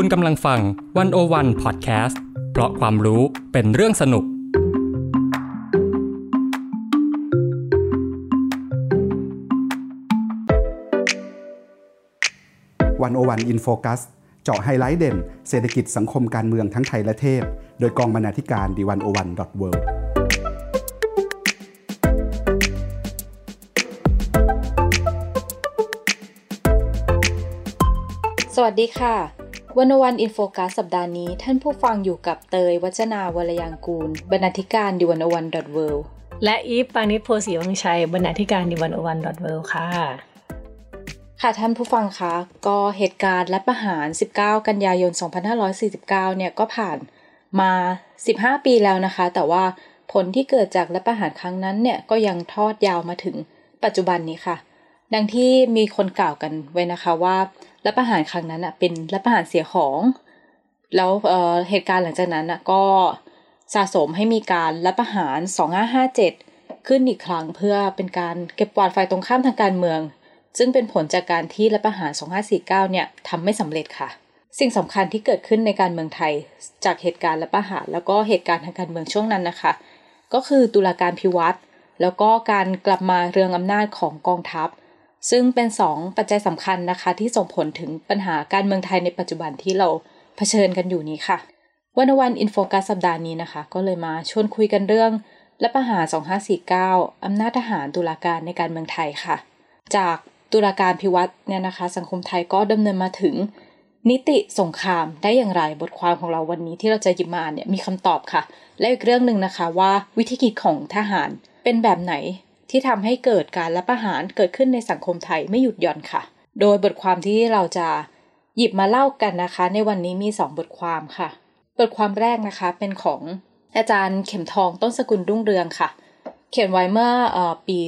คุณกำลังฟัง One-O-One podcast เพราะความรู้เป็นเรื่องสนุก One-O-One In Focus เจาะไฮไลท์เด่น เศรษฐกิจสังคมการเมืองทั้งไทยและเทศ โดยกองบรรณาธิการดี One-O-One dot Worldสวัสดีค่ะ One-O-One In Focus สัปดาห์นี้ ท่านผู้ฟังอยู่กับเตย วจนาวรรลยางกูร บรรณาธิการ The One-O-One dot World และอีฟปาณิส โพธิ์ศรีวังชัย บรรณาธิการ The One-O-One dot World ค่ะ ค่ะท่านผู้ฟังคะ ก็เหตุการณ์รัฐประหาร 19 กันยายน 2549 เนี่ยก็ผ่านมา 15 ปีแล้วนะคะ แต่ว่าผลที่เกิดจากรัฐประหารครั้งนั้นเนี่ยก็ยังทอดยาวมาถึงปัจจุบันนี้ค่ะ ดังที่มีคนกล่าวกันไว้นะคะว่า รัฐประหารครั้งนั้นอะเป็นรัฐประหารเสียของ แล้วเเหตุการณ์หลังจากนั้นอะก็สะสมให้มีการรัฐประหาร 2557 ขึ้นอีกครั้งเพื่อเป็นการเก็บกวาดไฟตรงข้ามทางการเมือง ซึ่งเป็นผลจากการที่รัฐประหาร 2549 เนี่ยทำไม่สำเร็จค่ะ สิ่งสำคัญที่เกิดขึ้นในการเมืองไทย จากเหตุการณ์รัฐประหาร แล้วก็เหตุการณ์ทางการเมืองช่วงนั้นนะคะ ก็คือตุลาการพิวัตรแล้วก็การกลับมาเรืองอำนาจของกองทัพ ซึ่งเป็น 2 ปัจจัยสำคัญนะคะ ที่ส่งผลถึงปัญหาการเมืองไทยในปัจจุบันที่เราเผชิญกันอยู่นี้ค่ะ วันวันอินโฟกัสสัปดาห์นี้นะคะ ก็เลยมาชวนคุยกันเรื่องรัฐประหาร 2549 อำนาจทหารตุลาการในการเมืองไทยค่ะ จากตุลาการพิวัตรเนี่ยนะคะ สังคมไทยก็ดำเนินมาถึง นิติสงครามได้อย่างไรบทความของเราวันนี้ที่เราจะหยิบมาเนี่ยมีคำตอบค่ะ และอีกเรื่องหนึ่งนะคะว่าวิธีคิดของทหารเป็นแบบไหน ที่ทำให้เกิดการรัฐประหารเกิดขึ้นในสังคมไทยไม่หยุดหย่อนค่ะ โดยบทความที่เราจะหยิบมาเล่ากันนะคะ ในวันนี้มี 2 บทความค่ะ บทความแรกนะคะเป็นของอาจารย์เข็มทองต้นสกุลรุ่งเรืองค่ะ เขียนไว้เมื่ออปี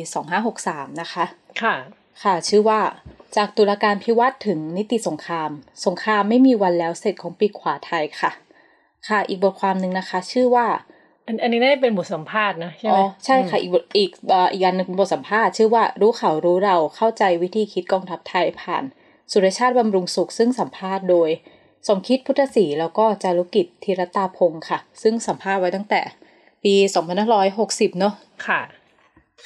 2563 นะคะ ค่ะ ค่ะ ชื่อว่าจากตุลาการพิวัตรถึงนิติสงคราม สงครามไม่มีวันแล้วเสร็จของปีขวาไทยค่ะ ค่ะ อีกบทความหนึ่งนะคะ ชื่อว่า อันอันนี้น่าจะเป็นบทสัมภาษณ์นะใช่ไหมอ๋อใช่ค่ะอีกอีกอีกอันหนึ่งบทสัมภาษณ์ชื่อว่ารู้เขารู้เราเข้าใจวิธีคิดกองทัพไทยผ่าน สุรชาติบำรุงสุข ซึ่งสัมภาษณ์โดย สมคิดพุทธศรีแล้วก็จารุกิจธีรตาพงศ์ค่ะ ซึ่งสัมภาษณ์ไว้ตั้งแต่ปี2560 เนาะค่ะ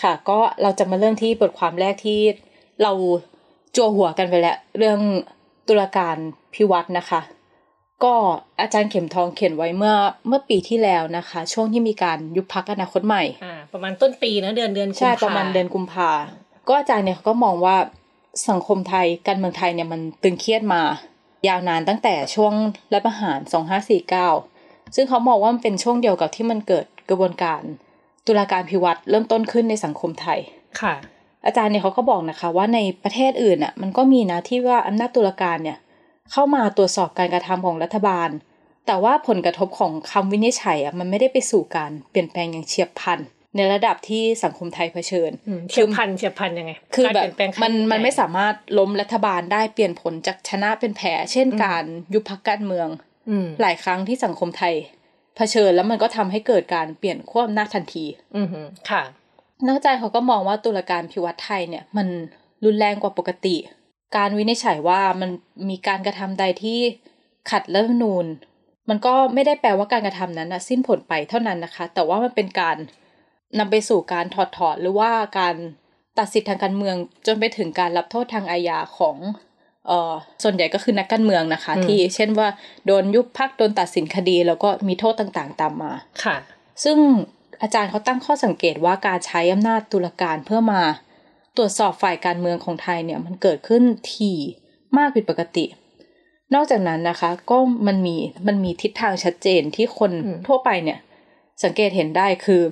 ค่ะ ก็เราจะมาเรื่องที่บทความแรกที่เราจัวหัวกันไปแล้ว เรื่องตุลาการพิวัตรนะคะ ก็อาจารย์เข็มทองเขียนไว้เมื่อเมื่อปีที่แล้วนะคะ ช่วงที่มีการยุบพักอนาคตใหม่อ่าประมาณต้นปีนะเดือนเดือนใช่ประมาณเดือนกุมภาก็อาจารย์เนี่ยเขาก็มองว่าสังคมไทยการเมืองไทยเนี่ยมันตึงเครียดมา ยาวนานตั้งแต่ช่วงรัฐประหาร 2549 ซึ่งเขามองว่ามันเป็นช่วงเดียวกับที่มันเกิดกระบวนการ ตุลาการพิวัตรเริ่มต้นขึ้นในสังคมไทยค่ะ อาจารย์เนี่ยเขาก็บอกนะคะว่าในประเทศอื่นอะมันก็มีนะที่ว่าอำนาจตุลาการเนี่ย เข้ามาตรวจสอบการกระทำของรัฐบาล แต่ว่าผลกระทบของคำวินิจฉัยอะมันไม่ได้ไปสู่การเปลี่ยนแปลงอย่างเฉียบพลันในระดับที่สังคมไทยเผชิญเฉียบพลันเฉียบพลันยังไง คือแบบมันมันไม่สามารถล้มรัฐบาลได้เปลี่ยนผลจากชนะเป็นแพ้เช่นการยุบพักการเมืองหลายครั้งที่สังคมไทยเผชิญแล้วมันก็ทำให้เกิดการเปลี่ยนขั้วอำนาจทันที อืค่ะ นักใจเขาก็มองว่าตุลาการพิวัตรไทยเนี่ย มันรุนแรงกว่าปกติ การวินิจฉัยว่ามันมีการกระทำใดที่ขัดรัฐธรรมนูญ มันก็ไม่ได้แปลว่าการกระทำนั้นนะสิ้นผลไปเท่านั้นนะคะ แต่ว่ามันเป็นการนำไปสู่การถอดถอนหรือว่าการตัดสิทธิทางการเมืองจนไปถึงการรับโทษทางอาญาของเอ่อส่วนใหญ่ก็คือนักการเมืองนะคะ ที่เช่นว่าโดนยุบพักโดนตัดสินคดี แล้วก็มีโทษต่างๆ ตามมาค่ะ ซึ่งอาจารย์เขาตั้งข้อสังเกตว่าการใช้อำนาจตุลาการเพื่อมา ตรวจสอบฝ่ายการเมืองของไทยเนี่ยมันเกิดขึ้นถี่มากผิดปกติ นอกจากนั้นนะคะก็มันมีมันมีทิศทางชัดเจนที่คนทั่วไปเนี่ย สังเกตเห็นได้คือ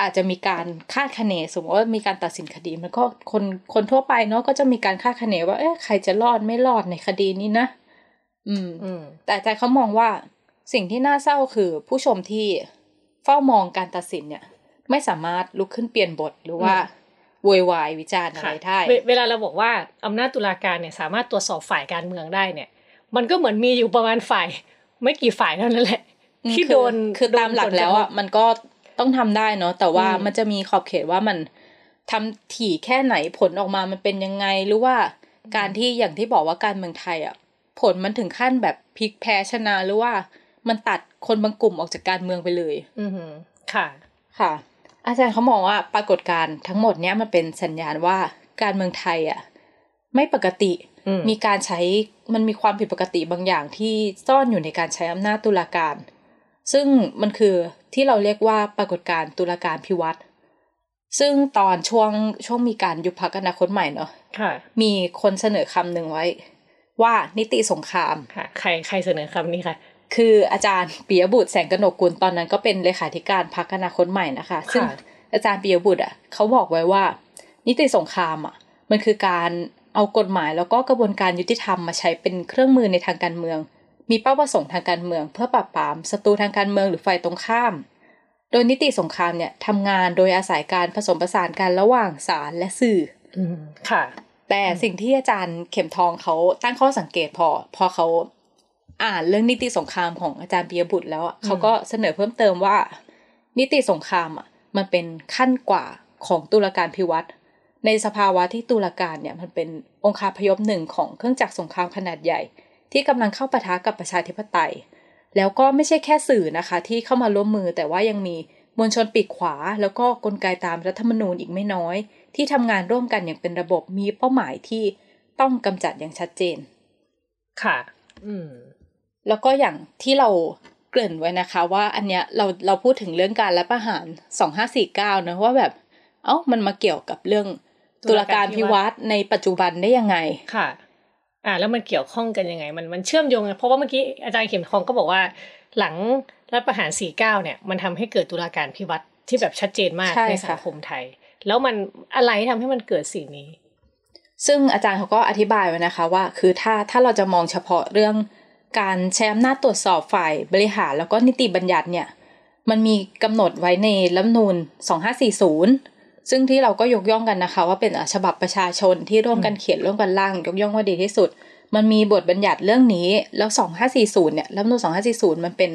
อาจจะมีการคาดคะเนสมมติว่ามีการตัดสินคดี มันก็คนคนทั่วไปเนาะก็จะมีการคาดคะเนว่าเอ๊ะใครจะรอดไม่รอดในคดีนี้นะอืมแต่ใจเขามองว่าสิ่งที่น่าเศร้าคือผู้ชมที่เฝ้ามองการตัดสินเนี่ย ไม่สามารถลุกขึ้นเปลี่ยนบทหรือว่า โวยวายวิจารณ์อะไรได้เวลาเราบอกว่าอำนาจตุลาการเนี่ยสามารถตรวจสอบฝ่ายการเมืองได้เนี่ย มันก็เหมือนมีอยู่ประมาณฝ่าย ไม่กี่ฝ่ายเท่านั้นแหละ ที่โดนคือตามหลักแล้วอะมันก็ต้องทำได้เนาะแต่ว่ามันจะมีขอบเขตว่ามันทำถี่แค่ไหนผลออกมามันเป็นยังไงหรือว่าการที่อย่างที่บอกว่าการเมืองไทยอะผลมันถึงขั้นแบบพลิกแพ้ชนะหรือว่า มันตัดคนบางกลุ่มออกจากการเมืองไปเลย อือหือค่ะ ค่ะ อาจารย์เขามองว่าปรากฏการณ์ทั้งหมดเนี้ยมันเป็นสัญญาณว่าการเมืองไทยอะไม่ปกติอืมมีการใช้มันมีความผิดปกติบางอย่างที่ซ่อนอยู่ในการใช้อำนาจตุลาการ ซึ่งมันคือที่เราเรียกว่าปรากฏการณ์ตุลาการพิวัตรซึ่งตอนช่วงช่วงมีการยุบพักอนาคตใหม่เนาะค่ะมีคนเสนอคำหนึ่งไว้ ว่านิติสงครามค่ะ ใครใครเสนอคำนี้ค่ะ คืออาจารย์ปิยบุตรแสงกนกกุลตอนนั้นก็เป็นเลขาธิการพรรคอนาคตใหม่นะคะ ซึ่งอาจารย์ปิยบุตรอะเขาบอกไว้ว่า นิติสงครามอะ มันคือการเอากฎหมายแล้วก็กระบวนการยุติธรรมมาใช้เป็นเครื่องมือในทางการเมือง มีเป้าประสงค์ทางการเมือง เพื่อปราบปรามศัตรูทางการเมืองหรือฝ่ายตรงข้าม โดยนิติสงครามเนี่ยทำงานโดยอาศัยการผสมผสานกันระหว่างศาลและสื่ออืมค่ะ แต่สิ่งที่อาจารย์เข็มทองเขาตั้งข้อสังเกตพอ พอเขา อ่านเรื่องนิติสงครามของอาจารย์ปิยบุตรแล้วอะเขาก็เสนอเพิ่มเติมว่า นิติสงครามอะมันเป็นขั้นกว่าของตุลาการพิวัตรในสภาวะที่ตุลาการเนี่ยมันเป็นองค์คาพยพหนึ่งของเครื่องจักรสงครามขนาดใหญ่ ที่กำลังเข้าปะทะกับประชาธิปไตย แล้วก็ไม่ใช่แค่สื่อนะคะ ที่เข้ามาร่วมมือแต่ว่ายังมีมวลชนปีกขวา แล้วก็กลไกตามรัฐธรรมนูญอีกไม่น้อย ที่ทำงานร่วมกันอย่างเป็นระบบมีเป้าหมายที่ต้องกำจัดอย่างชัดเจน ค่ะ อืม แล้วก็อย่างที่เราเกริ่นไว้นะคะ ว่าอันเนี้ยเราเราพูดถึงเรื่องการรัฐประหารสองห้าสี่เก้านะว่าแบบ เอ้ามันมาเกี่ยวกับเรื่องตุลาการพิวัตรในปัจจุบันได้ยังไงค่ะ อ่า แล้วมันเกี่ยวข้องกันยังไง มันมันเชื่อมโยงไงเพราะว่าเมื่อกี้อาจารย์เข็มทองก็บอกว่า หลังรัฐประหาร 49 เนี่ย มันทำให้เกิดตุลาการพิวัตรที่แบบชัดเจนมากใช่ในค่ะสังคมไทย แล้วมันอะไรทำให้มันเกิดสิ่งนี้ ซึ่งอาจารย์เขาก็อธิบายไว้นะคะ ว่า คือถ้าถ้าเราจะมองเฉพาะเรื่อง การใช้อำนาจตรวจสอบฝ่ายบริหารแล้วก็นิติบัญญัติเนี่ยมันมีกำหนดไว้ในรัฐธรรมนูญ2540 ซึ่งที่เราก็ยกย่องกันนะคะ ว่าเป็นอะฉบับประชาชนที่ร่วมกันเขียนร่วมกันร่าง ยกย่องว่าดีที่สุด มันมีบทบัญญัติเรื่องนี้ แล้ว 2540 เนี่ยรัฐธรรมนูญ2540 มันเป็น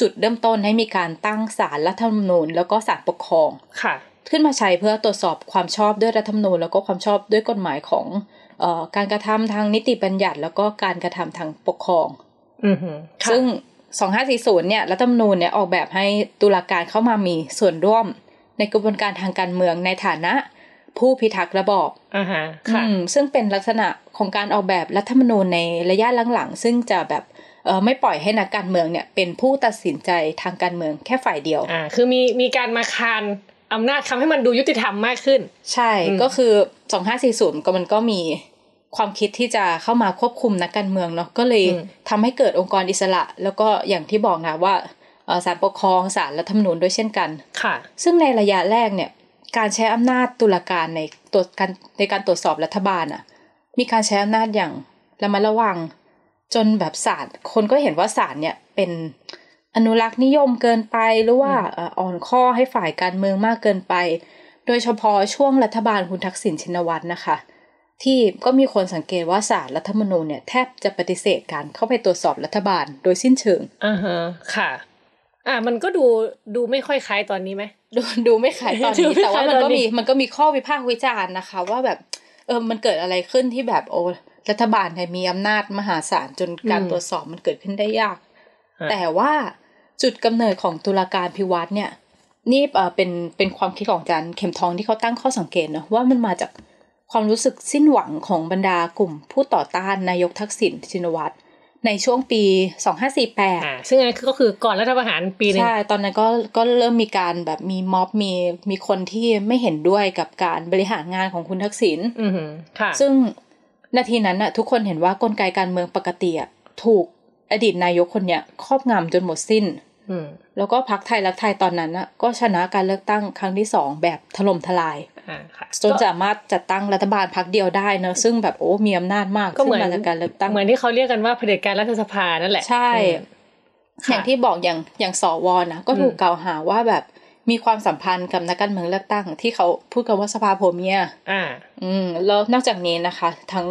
จุดเริ่มต้นให้มีการตั้งศาลรัฐธรรมนูญ แล้วก็ศาลปกครองค่ะ ขึ้นมาใช้เพื่อตรวจสอบความชอบด้วยรัฐธรรมนูญ แล้วก็ความชอบด้วยกฎหมายของเอ่อ การกระทำทางนิติบัญญัติ แล้วก็การกระทำทางปกครองอือหือค่ะซึ่ง2540เนี่ยรัฐธรรมนูญเนี่ยออกแบบให้ตุลาการเข้ามามีส่วนร่วม ในกระบวนการทางการเมืองในฐานะ ผู้พิทักษ์ระบอบอ่าฮะค่ะอืมซึ่งเป็นลักษณะของการออกแบบรัฐธรรมนูญในระยะหลังๆซึ่งจะแบบเอ่อไม่ปล่อยให้นักการเมืองเนี่ยเป็นผู้ตัดสินใจทางการเมืองแค่ฝ่ายเดียวอ่าคือมีมีการมาคาน อำนาจทำให้มันดูยุติธรรมมากขึ้น ใช่อืมก็คือ2540ก็มันก็มีความคิดที่จะเข้ามาควบคุมนักการเมืองเนาะก็เลยทำให้เกิดองค์กรอิสระ แล้วก็อย่างที่บอกนะว่าเอ่อศาลปกครองศาลรัฐธรรมนูญด้วยเช่นกันค่ะ ซึ่งในระยะแรกเนี่ย การใช้อำนาจตุลาการในตัวการในการตรวจสอบรัฐบาลอะ มีการใช้อำนาจอย่างระมัดระวัง จนแบบศาลคนก็เห็นว่าศาลเนี่ยเป็น อนุรักษ์นิยมเกินไปหรือว่าเอ่ออ่อนข้อให้ฝ่ายการเมืองมากเกินไป โดยเฉพาะช่วงรัฐบาลคุณทักษิณชินวัตรนะคะ ที่ก็มีคนสังเกตว่าศาลรัฐธรรมนูญเนี่ยแทบจะปฏิเสธการเข้าไปตรวจสอบรัฐบาลโดยสิ้นเชิงอ่าฮะค่ะ อ่ามันก็ดูดูไม่ค่อยคล้ายตอนนี้ไหมดูดูไม่ขายตอนดูนี้ไม่แต่ว่าขายมันตอนก็นี้มีมันก็มีข้อวิพากษ์วิจารณ์นะคะ ว่าแบบเออมันเกิดอะไรขึ้นที่แบบโอ้รัฐบาลเนี่ยมีอำนาจมหาศาลจนการตรวจสอบมันเกิดขึ้นได้ยาก แต่ว่า จุดกำเนิดของตุลาการพิวัตรเนี่ยนี่เออเป็นเป็นความคิดของอาจารย์เข็มทองที่เขาตั้งข้อสังเกตนะว่ามันมาจากความรู้สึกสิ้นหวังของบรรดากลุ่ม ผู้ต่อต้านนายกทักษิณชินวัตรในช่วงปี 2548อ่าซึ่งอันนนก็คือก่อนรัฐประหารปีหนึงใช่ ตอนนั้นก็ก็เริ่มมีการแบบมีม็อบมีมีคนที่ไม่เห็นด้วยกับการบริหารงานของคุณทักษิณอือหือค่ะซึ่งนาทีนั้นน่ะทุกคนเห็นว่ากลไกการเมืองปกติอะถูกอดีตนายกคนเนี้ยครอบงำจนหมดสิ้นอืม แล้วก็พักไทยรักไทยตอนนั้นน่ะก็ชนะการเลือกตั้งครั้งที่สองแบบถล่มทลายอ่าค่ะจนสามารถจัดตั้งรัฐบาลพักเดียวได้เนอะซึ่งแบบโอ้มีอำนาจมากก็เหมือนซึ่งมาจากการเลือกตั้งเหมือนที่เขาเรียกกันว่าเผด็จการรัฐสภานั่นแหละใช่อืมอย่างที่บอกอย่างอย่างสวนะก็ถูกกล่าวหาว่าแบบมีความสัมพันธ์กับนักการเมืองเลือกตั้ง ที่เขาพูดกันว่าสภาโพเมียอ่า อืม แล้วนอกจากนี้นะคะ ทั้ง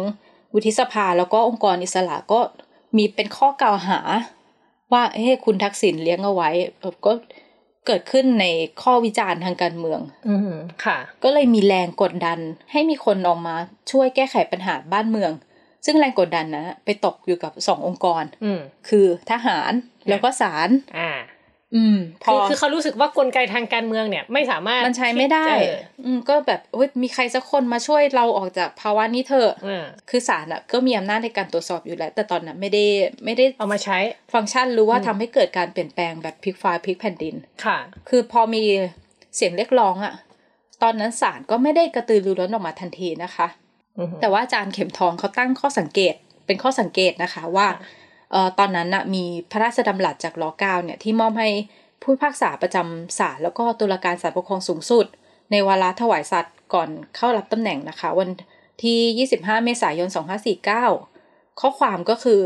วุฒิสภาแล้วก็องค์กรอิสระก็มีเป็นข้อกล่าวหา ว่าเฮ้คุณทักษิณเลี้ยงเอาไว้เออก็เกิดขึ้นในข้อวิจารณ์ทางการเมือง อือหือค่ะ ก็เลยมีแรงกดดันให้มีคนออกมาช่วยแก้ไขปัญหาบ้านเมือง ซึ่งแรงกดดันนะไปตกอยู่กับสององค์กร อืมคือทหารแล้วก็ศาลอ่า อืมพคืออคือเขารู้สึกว่ากลไกทางการเมืองเนี่ย ไม่สามารถมันใช้ไม่ได้เอออืมก็แบบโอ๊ยมีใครสักคนมาช่วยเราออกจากภาวะนี้เถอะอ่าคือศาลอะก็มีอำนาจในการตรวจสอบอยู่แล้ว แต่ตอนนั้นไม่ได้ไม่ได้เอามาใช้ ฟังก์ชันหรือว่าทำให้เกิดการเปลี่ยนแปลงแบบพลิกฟ้าพลิกแผ่นดินค่ะ คือพอมีเสียงเรียกร้องอะตอนนั้นศาลก็ไม่ได้กระตือรือร้นออกมาทันทีนะคะอือฮึแต่ว่าอาจารย์เข็มทองเขาตั้งข้อสังเกตเป็นข้อสังเกตนะคะว่าค่ะเอ่อ ตอนนั้นน่ะมีพระราชดำรัสจากรเก้าเนี่ยที่มอบให้ผู้พิพากษาประจำศาลแล้วก็ตุลาการศาลปกครองสูงสุด ในวาระถวายสัตย์ก่อนเข้ารับตำแหน่งนะคะ วันที่ 25 เมษายน 2549 ข้อความก็คือ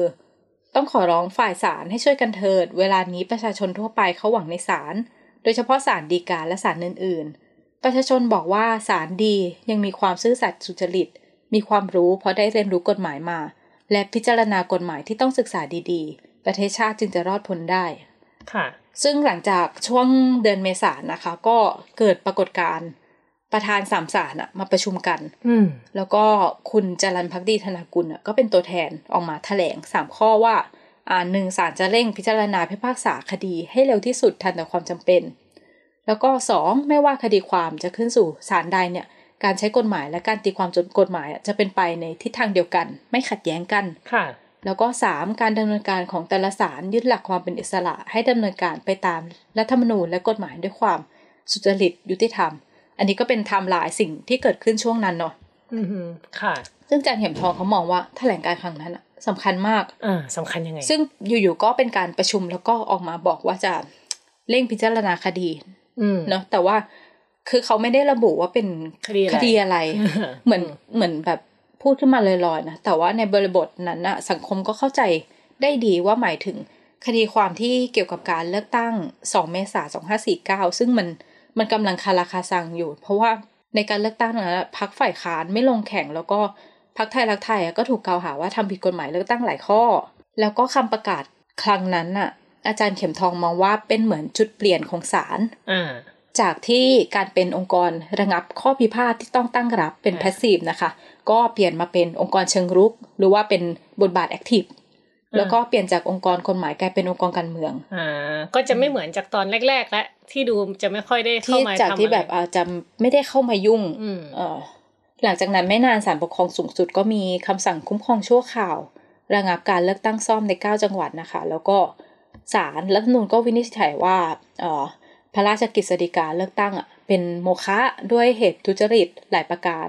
ต้องขอร้องฝ่ายศาลให้ช่วยกันเถิด เวลานี้ประชาชนทั่วไปเขาหวังในศาลโดยเฉพาะศาลฎีกาและศาลอื่น ๆ ประชาชนบอกว่าศาลดียังมีความซื่อสัตย์สุจริต มีความรู้เพราะได้เรียนรู้กฎหมายมา และพิจารณากฎหมายที่ต้องศึกษาดีๆ ประเทศชาติจึงจะรอดพ้นได้ค่ะ ซึ่งหลังจากช่วงเดือนเมษายนนะคะ ก็เกิดปรากฏการณ์ประธานสามศาลอะมาประชุมกัน อืมแล้วก็คุณจรันพักดีธนากุลอะก็เป็นตัวแทนออกมาแถลงสามข้อว่า อ่าหนึ่งศาลจะเร่งพิจารณาพิพากษาคดีให้เร็วที่สุดทันต่อความจำเป็น แล้วก็สองไม่ว่าคดีความจะขึ้นสู่ศาลใดเนี่ย การใช้กฎหมายและการตีความจนกฎหมายอะจะเป็นไปในทิศทางเดียวกัน ไม่ขัดแย้งกันค่ะแล้วก็สามการดำเนินการของแต่ละศาลยึดหลักความเป็นอิสระ ให้ดำเนินการไปตามรัฐธรรมนูญและกฎหมายด้วยความสุจริตยุติธรรม อันนี้ก็เป็นไทม์ไลน์สิ่งที่เกิดขึ้นช่วงนั้นเนาะอืมฮึค่ะ ซึ่งอาจารย์เข็มทองเขามองว่าแถลงการณ์ครั้งนั้นอะสำคัญมากอ่าสำคัญยังไง ซึ่งอยู่ๆก็เป็นการประชุมแล้วก็ออกมาบอกว่าจะเร่งพิจารณาคดีอืมเนาะแต่ว่า คือเขาไม่ได้ระบุว่าเป็นคดีอะไรคดีอะไร เหมือนเหมือนแบบพูดขึ้นมาลอยๆนะ แต่ว่าในบริบทนั้นนะสังคมก็เข้าใจได้ดีว่าหมายถึงคดีความที่เกี่ยวกับการเลือกตั้ง 2 เมษายน 2549 ซึ่งมันมันกำลังคาราคาซังอยู่ เพราะว่าในการเลือกตั้งนั้นนะพักฝ่ายค้านไม่ลงแข่งแล้วก็พักไทยรักไทยอะก็ถูกกล่าวหาว่าทำผิดกฎหมายเลือกตั้งหลายข้อ แล้วก็คำประกาศครั้งนั้นน่ะ อาจารย์เข็มทองมองว่าเป็นเหมือนจุดเปลี่ยนของศาลอ่า จากที่การเป็นองค์กรระงับข้อพิพาทที่ต้องตั้งรับเป็นอ่าแพสซีฟนะคะ ก็เปลี่ยนมาเป็นองค์กรเชิงรุก หรือว่าเป็นบทบาท active แล้วก็เปลี่ยนจากองค์กรกฎหมายกลายเป็นองค์กรการเมือง อ่า ก็จะไม่เหมือนจากตอนแรก ๆ และที่ดูจะไม่ค่อยได้เข้าที่มาจากทำที่แบบอะไรอาจจะไม่ได้เข้ามายุ่งอืมเออหลังจากนั้นไม่นานศาลปกครองสูงสุดก็มีคำสั่งคุ้มครองชั่วคราว ระงับการเลือกตั้งซ่อมใน 9 จังหวัดนะคะ แล้วก็ศาลรัฐธรรมนูญก็วินิจฉัยว่าเออ พระราชกฤษฎีกาเลือกตั้งอะเป็นโมฆะด้วยเหตุทุจริตหลายประการ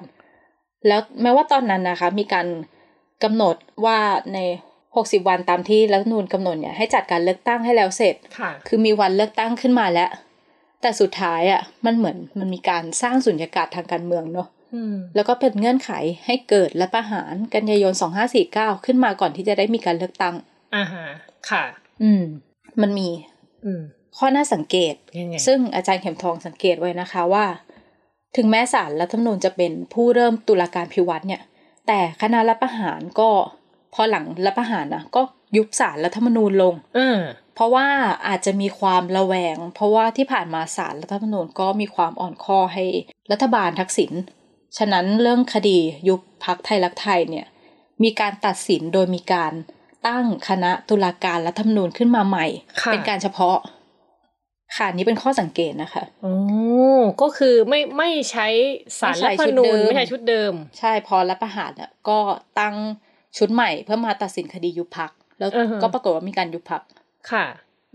แล้วแม้ว่าตอนนั้นนะคะ มีการกำหนดว่าใน 60 วันตามที่รัฐธรรมนูญกำหนดเนี่ยให้จัดการเลือกตั้งให้แล้วเสร็จค่ะคือมีวันเลือกตั้งขึ้นมาแล้ว แต่สุดท้ายอะมันเหมือนมันมีการสร้างสุญญากาศทางการเมืองเนาะอืมแล้วก็เป็นเงื่อนไขให้เกิดรัฐประหารกันยายน 2549 ขึ้นมาก่อนที่จะได้มีการเลือกตั้งอ่าฮะค่ะ อืม มันมี อืม ข้อน่าสังเกตยังไงซึ่งอาจารย์เข็มทองสังเกตไว้นะคะว่า ถึงแม้ศาลรัฐธรรมนูญจะเป็นผู้เริ่มตุลาการพิวัตรเนี่ย แต่คณะรัฐประหารก็พอหลังรัฐประหารนะก็ยุบศาลรัฐธรรมนูญลงเออเพราะว่าอาจจะมีความระแวง เพราะว่าที่ผ่านมาศาลรัฐธรรมนูญก็มีความอ่อนข้อให้รัฐบาลทักษิณฉะนั้นเรื่องคดียุบพักไทยรักไทยเนี่ย มีการตัดสินโดยมีการตั้งคณะตุลาการรัฐธรรมนูญขึ้นมาใหม่ค่ะเป็นการเฉพาะ ค่ะนี่เป็นข้อสังเกตนะคะโอ้ก็คือไม่ไม่ใช้สารไม่ใช้รัฐธรรมชุดนูเดิญมไม่ใช่ชุดเดิม ใช่พอรัฐประหารน่ะก็ตั้งชุดใหม่เพื่อมาตัดสินคดียุบพัก แล้วอือฮะก็ปรากฏว่ามีการยุบพักค่ะ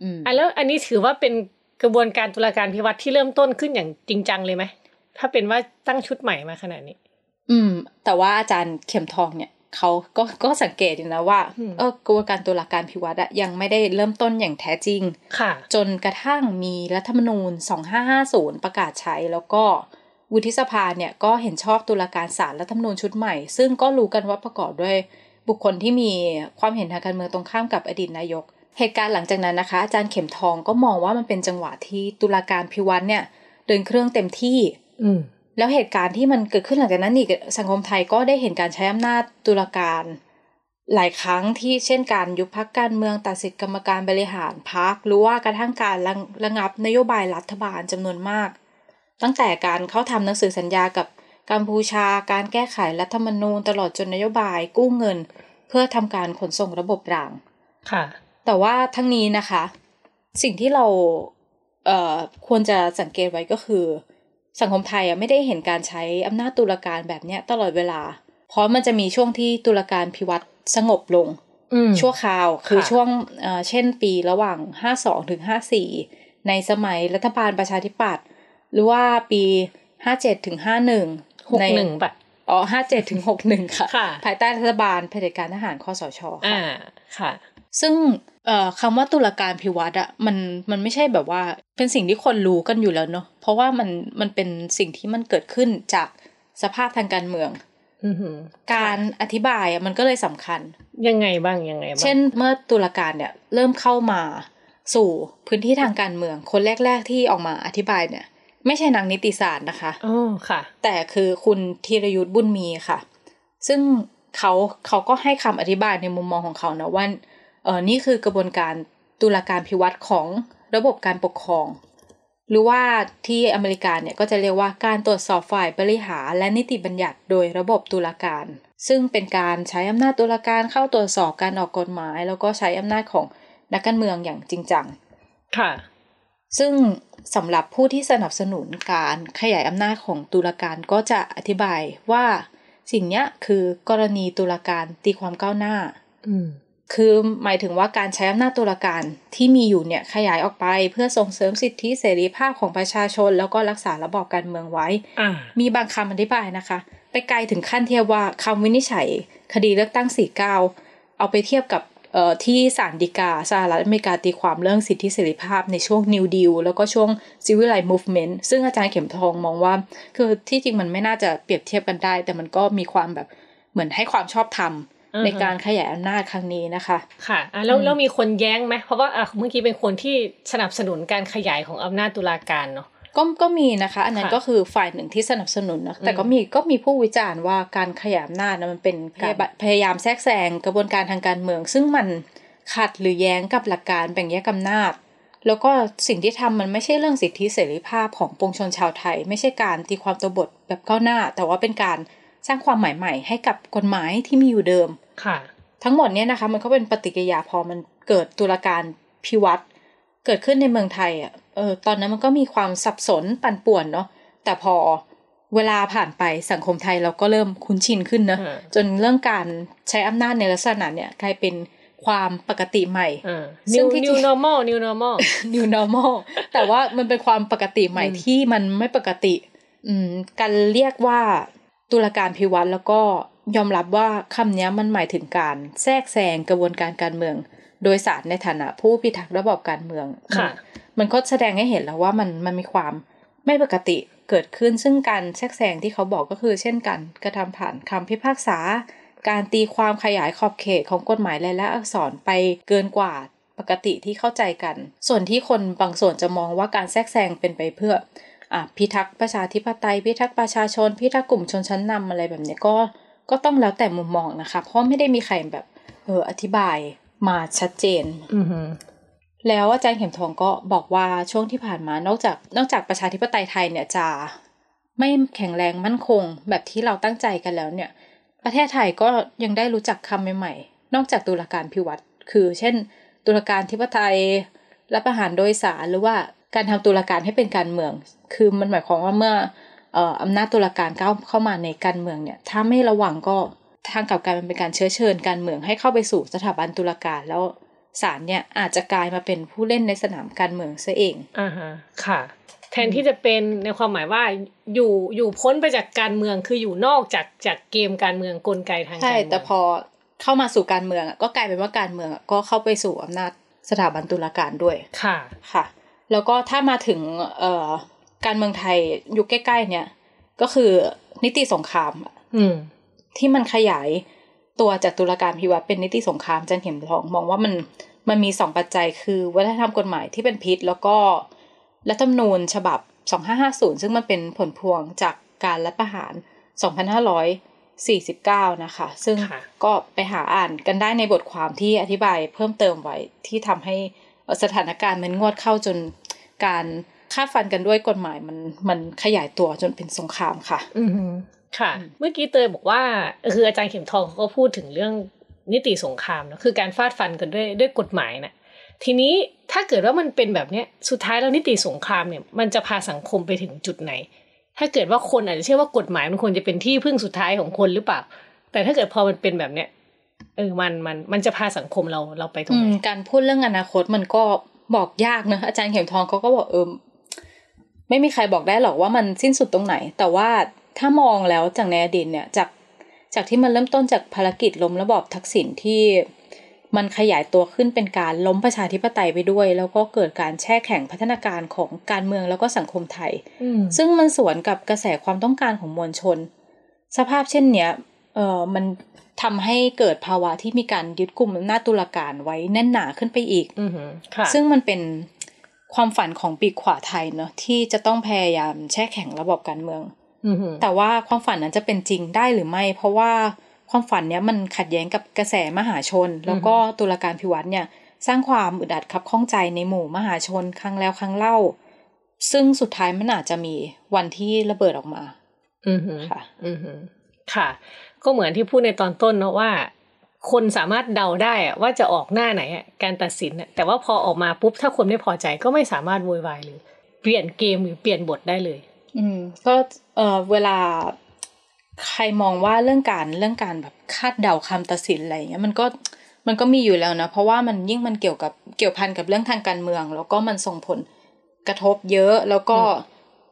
อืมอะแล้วอันนี้ถือว่าเป็นกระบวนการตุลาการพิวัตรที่เริ่มต้นขึ้นอย่างจริงจังเลยไหมถ้าเป็นว่าตั้งชุดใหม่มาขนาดนี้ อืม แต่ว่าอาจารย์เข็มทองเนี่ย เขาก็ก็สังเกตอยู่นะว่าอืมเออกระบวนการตุลาการพิวัตรอะยังไม่ได้เริ่มต้นอย่างแท้จริงค่ะ จนกระทั่งมีรัฐธรรมนูญ 2550 ประกาศใช้แล้วก็วุฒิสภาเนี่ยก็เห็นชอบตุลาการศาลรัฐธรรมนูญชุดใหม่ ซึ่งก็รู้กันว่าประกอบด้วยบุคคลที่มีความเห็นทางการเมืองตรงข้ามกับอดีตนายก เหตุการณ์หลังจากนั้นนะคะ อาจารย์เข็มทองก็มองว่ามันเป็นจังหวะที่ตุลาการพิวัตรเนี่ย เดินเครื่องเต็มที่ อืม แล้วเหตุการณ์ที่มันเกิดขึ้นหลังจากนั้นอีกสังคมไทยก็ได้เห็นการใช้อำนาจตุลาการหลายครั้งที่เช่นการยุบพักการเมืองตัดสิทธิกรรมการบริหารพักหรือว่ากระทั่งการระระงับนโยบายรัฐบาลจำนวนมาก ตั้งแต่การเข้าทำหนังสือสัญญากับกัมพูชา การแก้ไขรัฐธรรมนูญตลอดจนนโยบายกู้เงิน เพื่อทำการขนส่งระบบรางค่ะ แต่ว่าทั้งนี้นะคะ สิ่งที่เราเอ่อควรจะสังเกตไว้ก็คือ สังคมไทยอะไม่ได้เห็นการใช้อำนาจตุลาการแบบเนี้ยตลอดเวลา เพราะมันจะมีช่วงที่ตุลาการพิวัตรสงบลงอืมชั่วคราวคือค่ะช่วงเอ่อเช่นปีระหว่าง 52ถึง54 ในสมัยรัฐบาลประชาธิปัตย์หรือว่าปี 57ถึง51หกในหนึ่งแบบอ๋อ57ถึง61ค่ะค่ะ ภายใต้รัฐบาลเผด็จการทหารคอสชค่ะอ่าค่ะ ซึ่ง เอ่อคำว่าตุลาการพิวัตรอะมันมันไม่ใช่แบบว่าเป็นสิ่งที่คนรู้กันอยู่แล้วเนาะเพราะว่ามันมันเป็นสิ่งที่มันเกิดขึ้นจากสภาพทางการเมืองอือหือการอธิบายอะมันก็เลยสำคัญ ยังไงบ้างยังไงบ้างเช่นเมื่อตุลาการเนี่ยเริ่มเข้ามาสู่พื้นที่ทางการเมือง คนแรก ๆที่ออกมาอธิบายเนี่ย ไม่ใช่นักนิติศาสตร์นะคะอ๋อค่ะ แต่คือคุณธีรยุทธ์บุญมีค่ะ ซึ่งเขาเขาก็ให้คำอธิบายในมุมมองของเขานะว่า เออนี่คือกระบวนการตุลาการพิวัตรของระบบการปกครอง หรือว่าที่อเมริกาเนี่ยก็จะเรียกว่าการตรวจสอบฝ่ายบริหารและนิติบัญญัติโดยระบบตุลาการ ซึ่งเป็นการใช้อำนาจตุลาการเข้าตรวจสอบการออกกฎหมาย แล้วก็ใช้อำนาจของนักการเมืองอย่างจริงจัง ค่ะ ซึ่งสำหรับผู้ที่สนับสนุนการขยายอำนาจของตุลาการก็จะอธิบายว่าสิ่งเนี้ยคือกรณีตุลาการตีความก้าวหน้า อืม คือหมายถึงว่าการใช้อำนาจตุลาการที่มีอยู่เนี่ยขยายออกไปเพื่อส่งเสริมสิทธิเสรีภาพของประชาชน แล้วก็รักษาระบอบการเมืองไว้อ่ามีบางคำอธิบายนะคะ ไปไกลถึงขั้นเทียบว่าคำวินิจฉัย คดีเลือกตั้ง 49 เอาไปเทียบกับเอ่อที่ศาลฎีกาสหรัฐอเมริกาตีความเรื่องสิทธิเสรีภาพในช่วง New Deal แล้วก็ช่วง Civil Rights Movement ซึ่งอาจารย์เข็มทองมองว่า คือที่จริงมันไม่น่าจะเปรียบเทียบกันได้ แต่มันก็มีความแบบเหมือนให้ความชอบธรรมอือฮะ ในการขยายอำนาจครั้งนี้นะคะ ค่ะอะแล้วอืมแล้วมีคนแย้งไหมเพราะว่าอะเมื่อกี้เป็นคนที่สนับสนุนการขยายของอำนาจตุลาการเนาะก็ก็มีนะคะ อันนั้นค่ะก็คือฝ่ายหนึ่งที่สนับสนุนนะแต่อืมก็มีก็มีผู้วิจารณ์ว่าการขยายอำนาจนะมันเป็นการพยายามแทรกแซงกระบวนการทางการเมือง ซึ่งมันขัดหรือแย้งกับหลักการแบ่งแยกอำนาจ แล้วก็สิ่งที่ทำมันไม่ใช่เรื่องสิทธิเสรีภาพของปวงชนชาวไทย ไม่ใช่การตีความตัวบทแบบก้าวหน้า แต่ว่าเป็นการ สร้างความหมายใหม่ให้กับกฎหมายที่มีอยู่เดิมค่ะ ทั้งหมดเนี่ยนะคะ มันก็เป็นปฏิกิริยาพอมันเกิดตุลาการพิวัตรเกิดขึ้นในเมืองไทยอะเออตอนนั้นมันก็มีความสับสนปั่นป่วนเนาะแต่พอเวลาผ่านไปสังคมไทยเราก็เริ่มคุ้นชินขึ้นเนอะอืมจนเรื่องการใช้อำนาจในลักษณะเนี่ยกลายเป็นความปกติใหม่อ่าซึ่ new งที่จริ new ง normal new normal new normal แต่ว่ามันเป็นความปกติใหม่อืมที่มันไม่ปกติ อืมการเรียกว่า ตุลาการพิวัตรแล้วก็ยอมรับว่าคำนี้มันหมายถึงการแทรกแซงกระบวนการการเมือง โดยสารในฐานะผู้พิทักษ์ระบอบการเมืองค่ะมันมันก็แสดงให้เห็นแล้วว่ามันมันมีความไม่ปกติเกิดขึ้นซึ่งการแทรกแซงที่เขาบอกก็คือ เช่นกันกระทำผ่านคำพิพากษา การตีความขยายขอบเขตของกฎหมายรายละอักษรไปเกินกว่าปกติที่เข้าใจกัน ส่วนที่คนบางส่วนจะมองว่าการแทรกแซงเป็นไปเพื่ออะ พิทักษ์ประชาธิปไตย พิทักษ์ประชาชน พิทักษ์กลุ่มชนชั้นนำอะไรแบบเนี้ยก็ก็ต้องแล้วแต่มุมมองนะคะ เพราะไม่ได้มีใครแบบเอออธิบายมาชัดเจนอือหือแล้วอาจารย์เข็มทองก็บอกว่าช่วงที่ผ่านมานอกจากนอกจากประชาธิปไตยไทยเนี่ยจะไม่แข็งแรงมั่นคงแบบที่เราตั้งใจกันแล้วเนี่ย ประเทศไทยก็ยังได้รู้จักคำใหม่ๆ นอกจากตุลาการพิวัตรคือ เช่น ตุลาการธิปไตยรับประหารโดยสารหรือว่า การทำตุลาการให้เป็นการเมือง คือมันหมายความว่าเมื่อเอ่ออำนาจตุลาการก้าวเข้ามาในการเมืองเนี่ย ถ้าไม่ระวังก็ทางกลับกลายมันเป็นการเชื้อเชิญการเมืองให้เข้าไปสู่สถาบันตุลาการแล้วศาลเนี่ยอาจจะกลายมาเป็นผู้เล่นในสนามการเมืองซะเองอ่าฮะค่ะ แทนที่จะเป็นในความหมายว่าอยู่อยู่พ้นไปจากการเมืองคืออยู่นอกจากจากเกมการเมืองกลไกทางการใช่เมืองแต่พอเข้ามาสู่การเมืองอะก็กลายเป็นว่าการเมืองอะก็เข้าไปสู่อำนาจสถาบันตุลาการด้วยค่ะค่ะ แล้วก็ถ้ามาถึงเอ่อการเมืองไทยยุคใกล้ๆเนี่ย ก็คือนิติสงครามอะอืมที่มันขยายตัวจากตุลาการพิวัตรเป็นนิติสงครามอาจันเข็มทองมองว่ามันมันมีสองปัจจัยคือวัฒนธรรมกฎหมายที่เป็นพิษ แล้วก็รัฐธรรมนูญฉบับ 2550 ซึ่งมันเป็นผลพวงจากการรัฐประหาร 2549 นะคะ ซึ่งค่ะก็ไปหาอ่านกันได้ในบทความที่อธิบายเพิ่มเติมไว้ที่ทำให้ สถานการณ์มันงวดเข้าจนการฆ่าฟันกันด้วยกฎหมายมันมันขยายตัวจนเป็นสงครามค่ะ อือหือค่ะ เมื่อกี้เตยบอกว่าคืออาจารย์เข็มทองเขาก็พูดถึงเรื่องนิติสงครามนะคือการฟาดฟันกันด้วยด้วยกฎหมายนะทีนี้ถ้าเกิดว่ามันเป็นแบบเนี้ยสุดท้ายแล้วนิติสงครามเนี่ยมันจะพาสังคมไปถึงจุดไหน ถ้าเกิดว่าคนอาจจะเชื่อว่ากฎหมายมันควรจะเป็นที่พึ่งสุดท้ายของคนหรือเปล่า แต่ถ้าเกิดพอมันเป็นแบบเนี้ย เออมันมันมันจะพาสังคมเราเราไปตรงอืไหนมการพูดเรื่องอนาคตมันก็บอกยากนะอาจารย์เข็มทองเขาก็บอกเออไม่มีใครบอกได้หรอกว่ามันสิ้นสุดตรงไหน แต่ว่าถ้ามองแล้วจากในอดีตเนี่ยจากจากที่มันเริ่มต้นจากภารกิจล้มระบอบทักษิณที่มันขยายตัวขึ้นเป็นการล้มประชาธิปไตยไปด้วย แล้วก็เกิดการแช่แข็งพัฒนาการของการเมืองแล้วก็สังคมไทยอืมซึ่งมันสวนกับกระแสความต้องการของมวลชน สภาพเช่นเนี้ย เอ่อมันทำให้เกิดภาวะที่มีการยึดกลุ่มอำนาจตุลาการไว้แน่นหนาขึ้นไปอีกอือหือค่ะซึ่งมันเป็นความฝันของปีกขวาไทยเนอะที่จะต้องพยายามแช่แข็งระบบการเมืองอือหือแต่ว่าความฝันนั้นจะเป็นจริงได้หรือไม่ เพราะว่าความฝันเนี้ยมันขัดแย้งกับกระแสมหาชน แล้วก็ตุลาการพิวัตรเนี่ย สร้างความอึดอัดขับข้องใจในหมู่มหาชนครั้งแล้วครั้งเล่า ซึ่งสุดท้ายมันอาจจะมีวันที่ระเบิดออกมา อือหือค่ะ อือหือ ค่ะ ก็เหมือนที่พูดในตอนต้นเนอะว่า คนสามารถเดาได้อะว่าจะออกหน้าไหนอะการตัดสินอะแต่ว่าพอออกมาปุ๊บถ้าคนไม่พอใจก็ไม่สามารถโวยวายหรือ เปลี่ยนเกมหรือเปลี่ยนบทได้เลย อืมก็เออเวลาใครมองว่าเรื่องการเรื่องการแบบคาดเดาคำตัดสินอะไรอย่างเงี้ยมันก็มันก็มีอยู่แล้วนะ เพราะว่ามันยิ่งมันเกี่ยวกับเกี่ยวพันกับเรื่องทางการเมือง แล้วก็มันส่งผลกระทบเยอะแล้วก็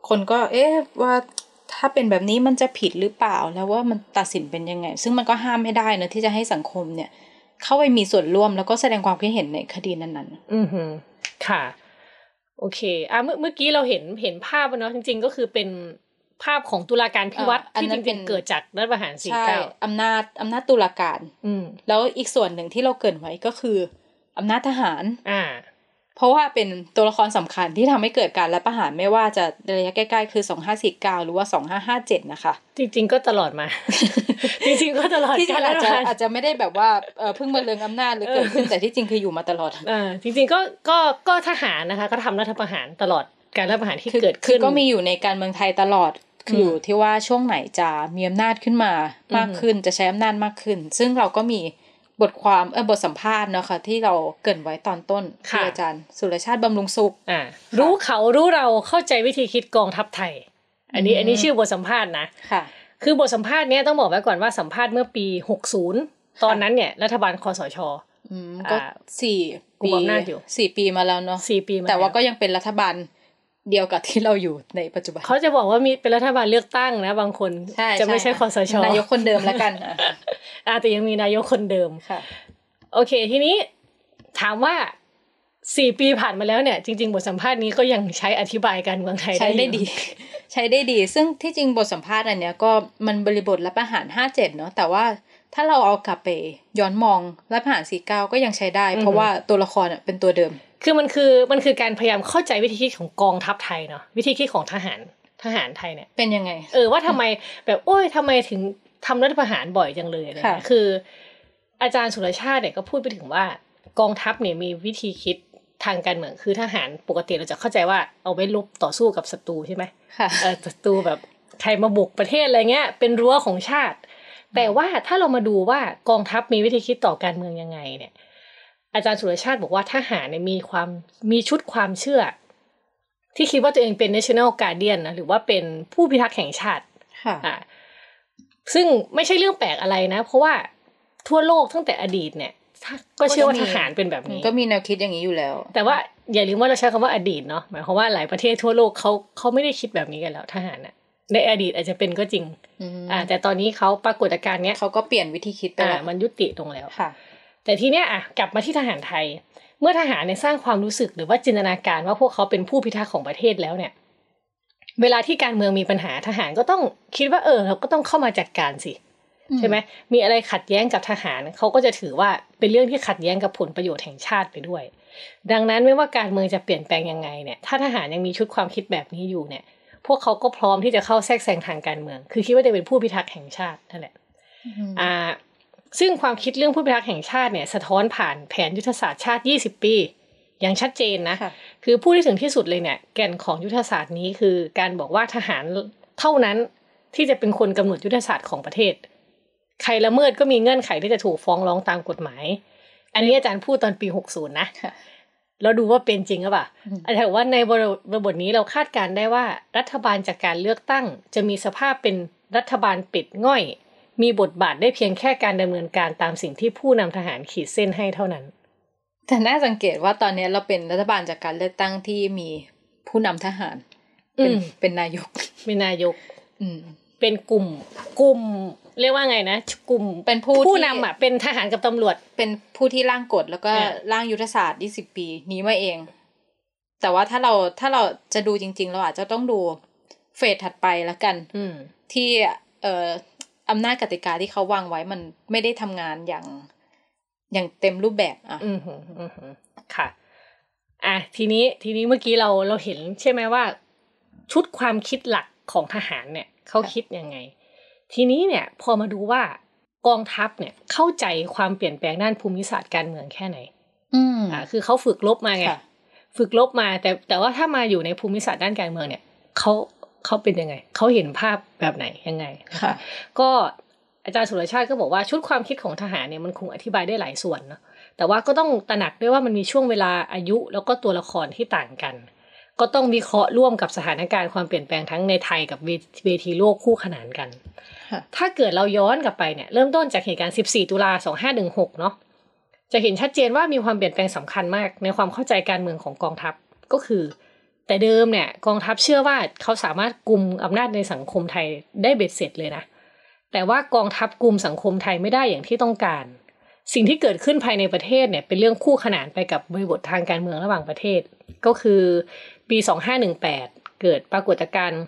คนก็ เอ๊ะว่า ถ้าเป็นแบบนี้มันจะผิดหรือเปล่า แล้วว่ามันตัดสินเป็นยังไง ซึ่งมันก็ห้ามไม่ได้นะที่จะให้สังคมเนี่ย เข้าไปมีส่วนร่วมแล้วก็แสดงความคิดเห็นในคดีนั้นๆ อือหือค่ะ โอเคอะเมื่อเมื่อกี้เราเห็นเห็นภาพอะเนาะจริง ๆ ก็คือเป็นภาพของตุลาการพิวัตรอ่าอันที่นั้จนเป็ริงนๆเกิดจากรัฐประหารสี่ใช่เก้าอำนาจอำนาจตุลาการ อืมแล้วอีกส่วนหนึ่งที่เราเกรินไว้ก็คืออำนาจทหาร อ่า เพราะว่าเป็นตัวละครสำคัญที่ทำให้เกิดการรัฐประหารไม่ว่าจะระยะใกล้ๆ คือ 2549 หรือว่า 2557 นะคะ จริง ๆ ก็ตลอดมา จริงๆก็ตลอดที่จริการงรัอาฐจประจะหารอาจจะไม่ได้แบบว่าเอ่อเพิ่งมาเรืองอำนาจหรือเกิดขึ้นแต่ที่จริงคืออยู่มาตลอดอ่าจริงๆก็ก็ก็ทหารนะคะ ก็ทำรัฐประหารตลอดการรัฐประหารที่คือเกิดคืขึ้อนก็มีอยู่ในการเมืองไทยตลอดคืออยู่ที่ว่าช่วงไหนจะมีอำนาจขึ้นมามากขึ้นจะใช้อำนาจมากขึ้น ซึ่งเราก็มี บทความเออบทสัมภาษณ์เนาะค่ะที่เราเกรินไว้ตอนต้นที่อาจารย์ สุรชาติบำรุงสุขอ่ารู้เขารู้เราเข้าใจวิธีคิดกองทัพไทย อันนี้อืมอันนี้ชื่อบทสัมภาษณ์นะค่ะ คือบทสัมภาษณ์เนี้ยต้องบอกไว้ก่อนว่าสัมภาษณ์เมื่อปี60ตอนนั้นเนี่ยรัฐบาลคอสชอืมก็อ่าสี่กลุ่ปีมอำนาจอยู่สี่ปีมาแล้วเนาะสี่ปีมาแต่ว่าล้ก็ยังเป็นรัฐบาล เดียวกับที่เราอยู่ในปัจจุบันเขาจะบอกว่ามีเป็นรัฐบาลเลือกตั้งนะ บางคนใช่จะไม่ใช่ใช่คอสชนายกคนเดิมแล้วกันอะอ่าแต่ยังมีนายกคนเดิมค่ะ โอเค ทีนี้ถามว่าสี่ปีผ่านมาแล้วเนี่ย จริง ๆ บทสัมภาษณ์นี้ก็ยังใช้อธิบายการเมืองไทยใช้ได้อยู่ดี ใช้ได้ดี ซึ่งที่จริงบทสัมภาษณ์อันเนี้ยก็มันบริบทรัฐประหารห้าเจ็ดเนาะแต่ว่าถ้าเราเอากลับไปย้อนมองรัฐประหารสี่เก้าก็ยังใช้ได้ เพราะว่าตัวละครอะเป็นตัวเดิม คือมันคือมันคือการพยายามเข้าใจวิธีคิดของกองทัพไทยเนาะวิธีคิดของทหารทหารไทยเนี่ยเป็นยังไง เออว่าทำไมแบบโอ้ยทำไมถึงทำรัฐประหารบ่อยจังเลยอะไรค่ะเงี้ยคือ อาจารย์สุรชาติเนี่ยก็พูดไปถึงว่ากองทัพเนี่ยมีวิธีคิดทางการเมืองคือทหารปกติเราจะเข้าใจว่าเอาไว้ลบต่อสู้กับศัตรูใช่ไหมค่ะเออศัตรูแบบใครมาบุกประเทศอะไรเงี้ย เป็นรั้วของชาติ แต่ว่าถ้าเรามาดูว่ากองทัพมีวิธีคิดต่อการเมืองยังไงเนี่ย อาจารย์สุรชาติบอกว่าทหารเนี่ยมีความมีชุดความเชื่อ ที่คิดว่าตัวเองเป็น national guardian นะหรือว่าเป็นผู้พิทักษ์แห่งชาติค่ะอะซึ่งไม่ใช่เรื่องแปลกอะไรนะ เพราะว่าทั่วโลกตั้งแต่อดีตเนี่ยถ้าก็เชื่อว่าทหารเป็นแบบนี้ ก็มีแนวคิดอย่างนี้อยู่แล้ว แต่ว่าอย่าลืมว่าเราใช้คำว่าอดีตเนาะหมายความว่าหลายประเทศทั่วโลกเขาเขาไม่ได้คิดแบบนี้กันแล้วทหารน่ะ ในอดีตอาจจะเป็นก็จริงอืมอ่าแต่ตอนนี้เขาปรากฏการณ์เนี้ยเขาก็เปลี่ยนวิธีคิดไปอ่าแล้วมันยุติลงแล้วค่ะ แต่ทีเนี้ยอะกลับมาที่ทหารไทย เมื่อทหารเนี่ยสร้างความรู้สึกหรือว่าจินตนาการว่าพวกเขาเป็นผู้พิทักษ์ของประเทศแล้วเนี่ย เวลาที่การเมืองมีปัญหาทหารก็ต้องคิดว่าเออ เราก็ต้องเข้ามาจัดการสิใช่ไหมมีอะไรขัดแย้งกับทหารเขาก็จะถือว่าเป็นเรื่องที่ขัดแย้งกับผลประโยชน์แห่งชาติไปด้วย ดังนั้นไม่ว่าการเมืองจะเปลี่ยนแปลงยังไงเนี่ยถ้าทหารยังมีชุดความคิดแบบนี้อยู่เนี่ย พวกเขาก็พร้อมที่จะเข้าแทรกแซงทางการเมือง คือคิดว่าจะเป็นผู้พิทักษ์แห่งชาตินั่นแหละอ่า ซึ่งความคิดเรื่องผู้พิทักษ์แห่งชาติเนี่ยสะท้อนผ่านแผนยุทธศาสตร์ชาติ 20 ปี อย่างชัดเจนนะค่ะคือผู้ที่ถึงที่สุดเลยเนี่ยแก่นของยุทธศาสตร์นี้คือการบอกว่าทหารเท่านั้นที่จะเป็นคนกำหนดยุทธศาสตร์ของประเทศ ใครละเมิดก็มีเงื่อนไขที่จะถูกฟ้องร้องตามกฎหมาย อันนี้อาจารย์พูดตอนปี 60 นะค่ะเราดูว่าเป็นจริงหรือเปล่าอืมอาจารย์บอกว่าในบริบทนี้เราคาดการณ์ได้ว่ารัฐบาลจากการเลือกตั้ง จะมีสภาพเป็นรัฐบาลปิดง่อย มีบทบาทได้เพียงแค่การดำเนินการตามสิ่งที่ผู้นำทหารขีดเส้นให้เท่านั้น แต่น่าสังเกตว่าตอนนี้เราเป็นรัฐบาลจากการเลือกตั้งที่มีผู้นำทหาร เป็นอืมเป็นนายกมีนายก อืมเป็นกลุ่มกลุ่ม เรียกว่าไงนะกลุ่มเป็นผู้ผู้ที่นำอะเป็นทหารกับตำรวจ เป็นผู้ที่ร่างกฎแล้วก็อ่าร่างยุทธศาสตร์ 20 ปีนี้มาเอง แต่ว่าถ้าเราถ้าเราจะดูจริง ๆ เราอาจจะต้องดูเฟสถัดไปแล้วกันอืมที่เอ่อ อำนาจกติกาที่เขาวางไว้มันไม่ได้ทำงานอย่างอย่างเต็มรูปแบบอะอืมหืมอืมหืมค่ะ อะทีนี้ทีนี้เมื่อกี้เราเราเห็นใช่ไหมว่า ชุดความคิดหลักของทหารเนี่ยเขาคิดยังไง ทีนี้เนี่ยพอมาดูว่ากองทัพเนี่ยเข้าใจความเปลี่ยนแปลงด้านภูมิศาสตร์การเมืองแค่ไหน อืมอ่าคือเขาฝึกลบมาไงค่ะฝึกลบมาแต่แต่ว่าถ้ามาอยู่ในภูมิศาสตร์ด้านการเมืองเนี่ยเขา เขาเป็นยังไง เขาเห็นภาพแบบไหนยังไงค่ะ ก็อาจารย์สุรชาติก็บอกว่าชุดความคิดของทหารเนี่ยมันคงอธิบายได้หลายส่วนเนาะแต่ว่าก็ต้องตระหนักด้วยว่ามันมีช่วงเวลาอายุ แล้วก็ตัวละครที่ต่างกัน ก็ต้องวิเคราะห์ร่วมกับสถานการณ์ความเปลี่ยนแปลงทั้งในไทยกับเวเวทีโลกคู่ขนานกันค่ะถ้าเกิดเราย้อนกลับไปเนี่ยเริ่มต้นจากเหตุการณ์ 14 ตุลา 2516 เนาะจะเห็นชัดเจนว่ามีความเปลี่ยนแปลงสำคัญมากในความเข้าใจการเมืองของกองทัพก็คือ แต่เดิมเนี่ยกองทัพเชื่อว่าเขาสามารถกุมอำนาจในสังคมไทยได้เบ็ดเสร็จเลยนะ แต่ว่ากองทัพกุมสังคมไทยไม่ได้อย่างที่ต้องการ สิ่งที่เกิดขึ้นภายในประเทศเนี่ยเป็นเรื่องคู่ขนานไปกับบริบททางการเมืองระหว่างประเทศ ก็คือปี 2518 เกิดปรากฏการณ์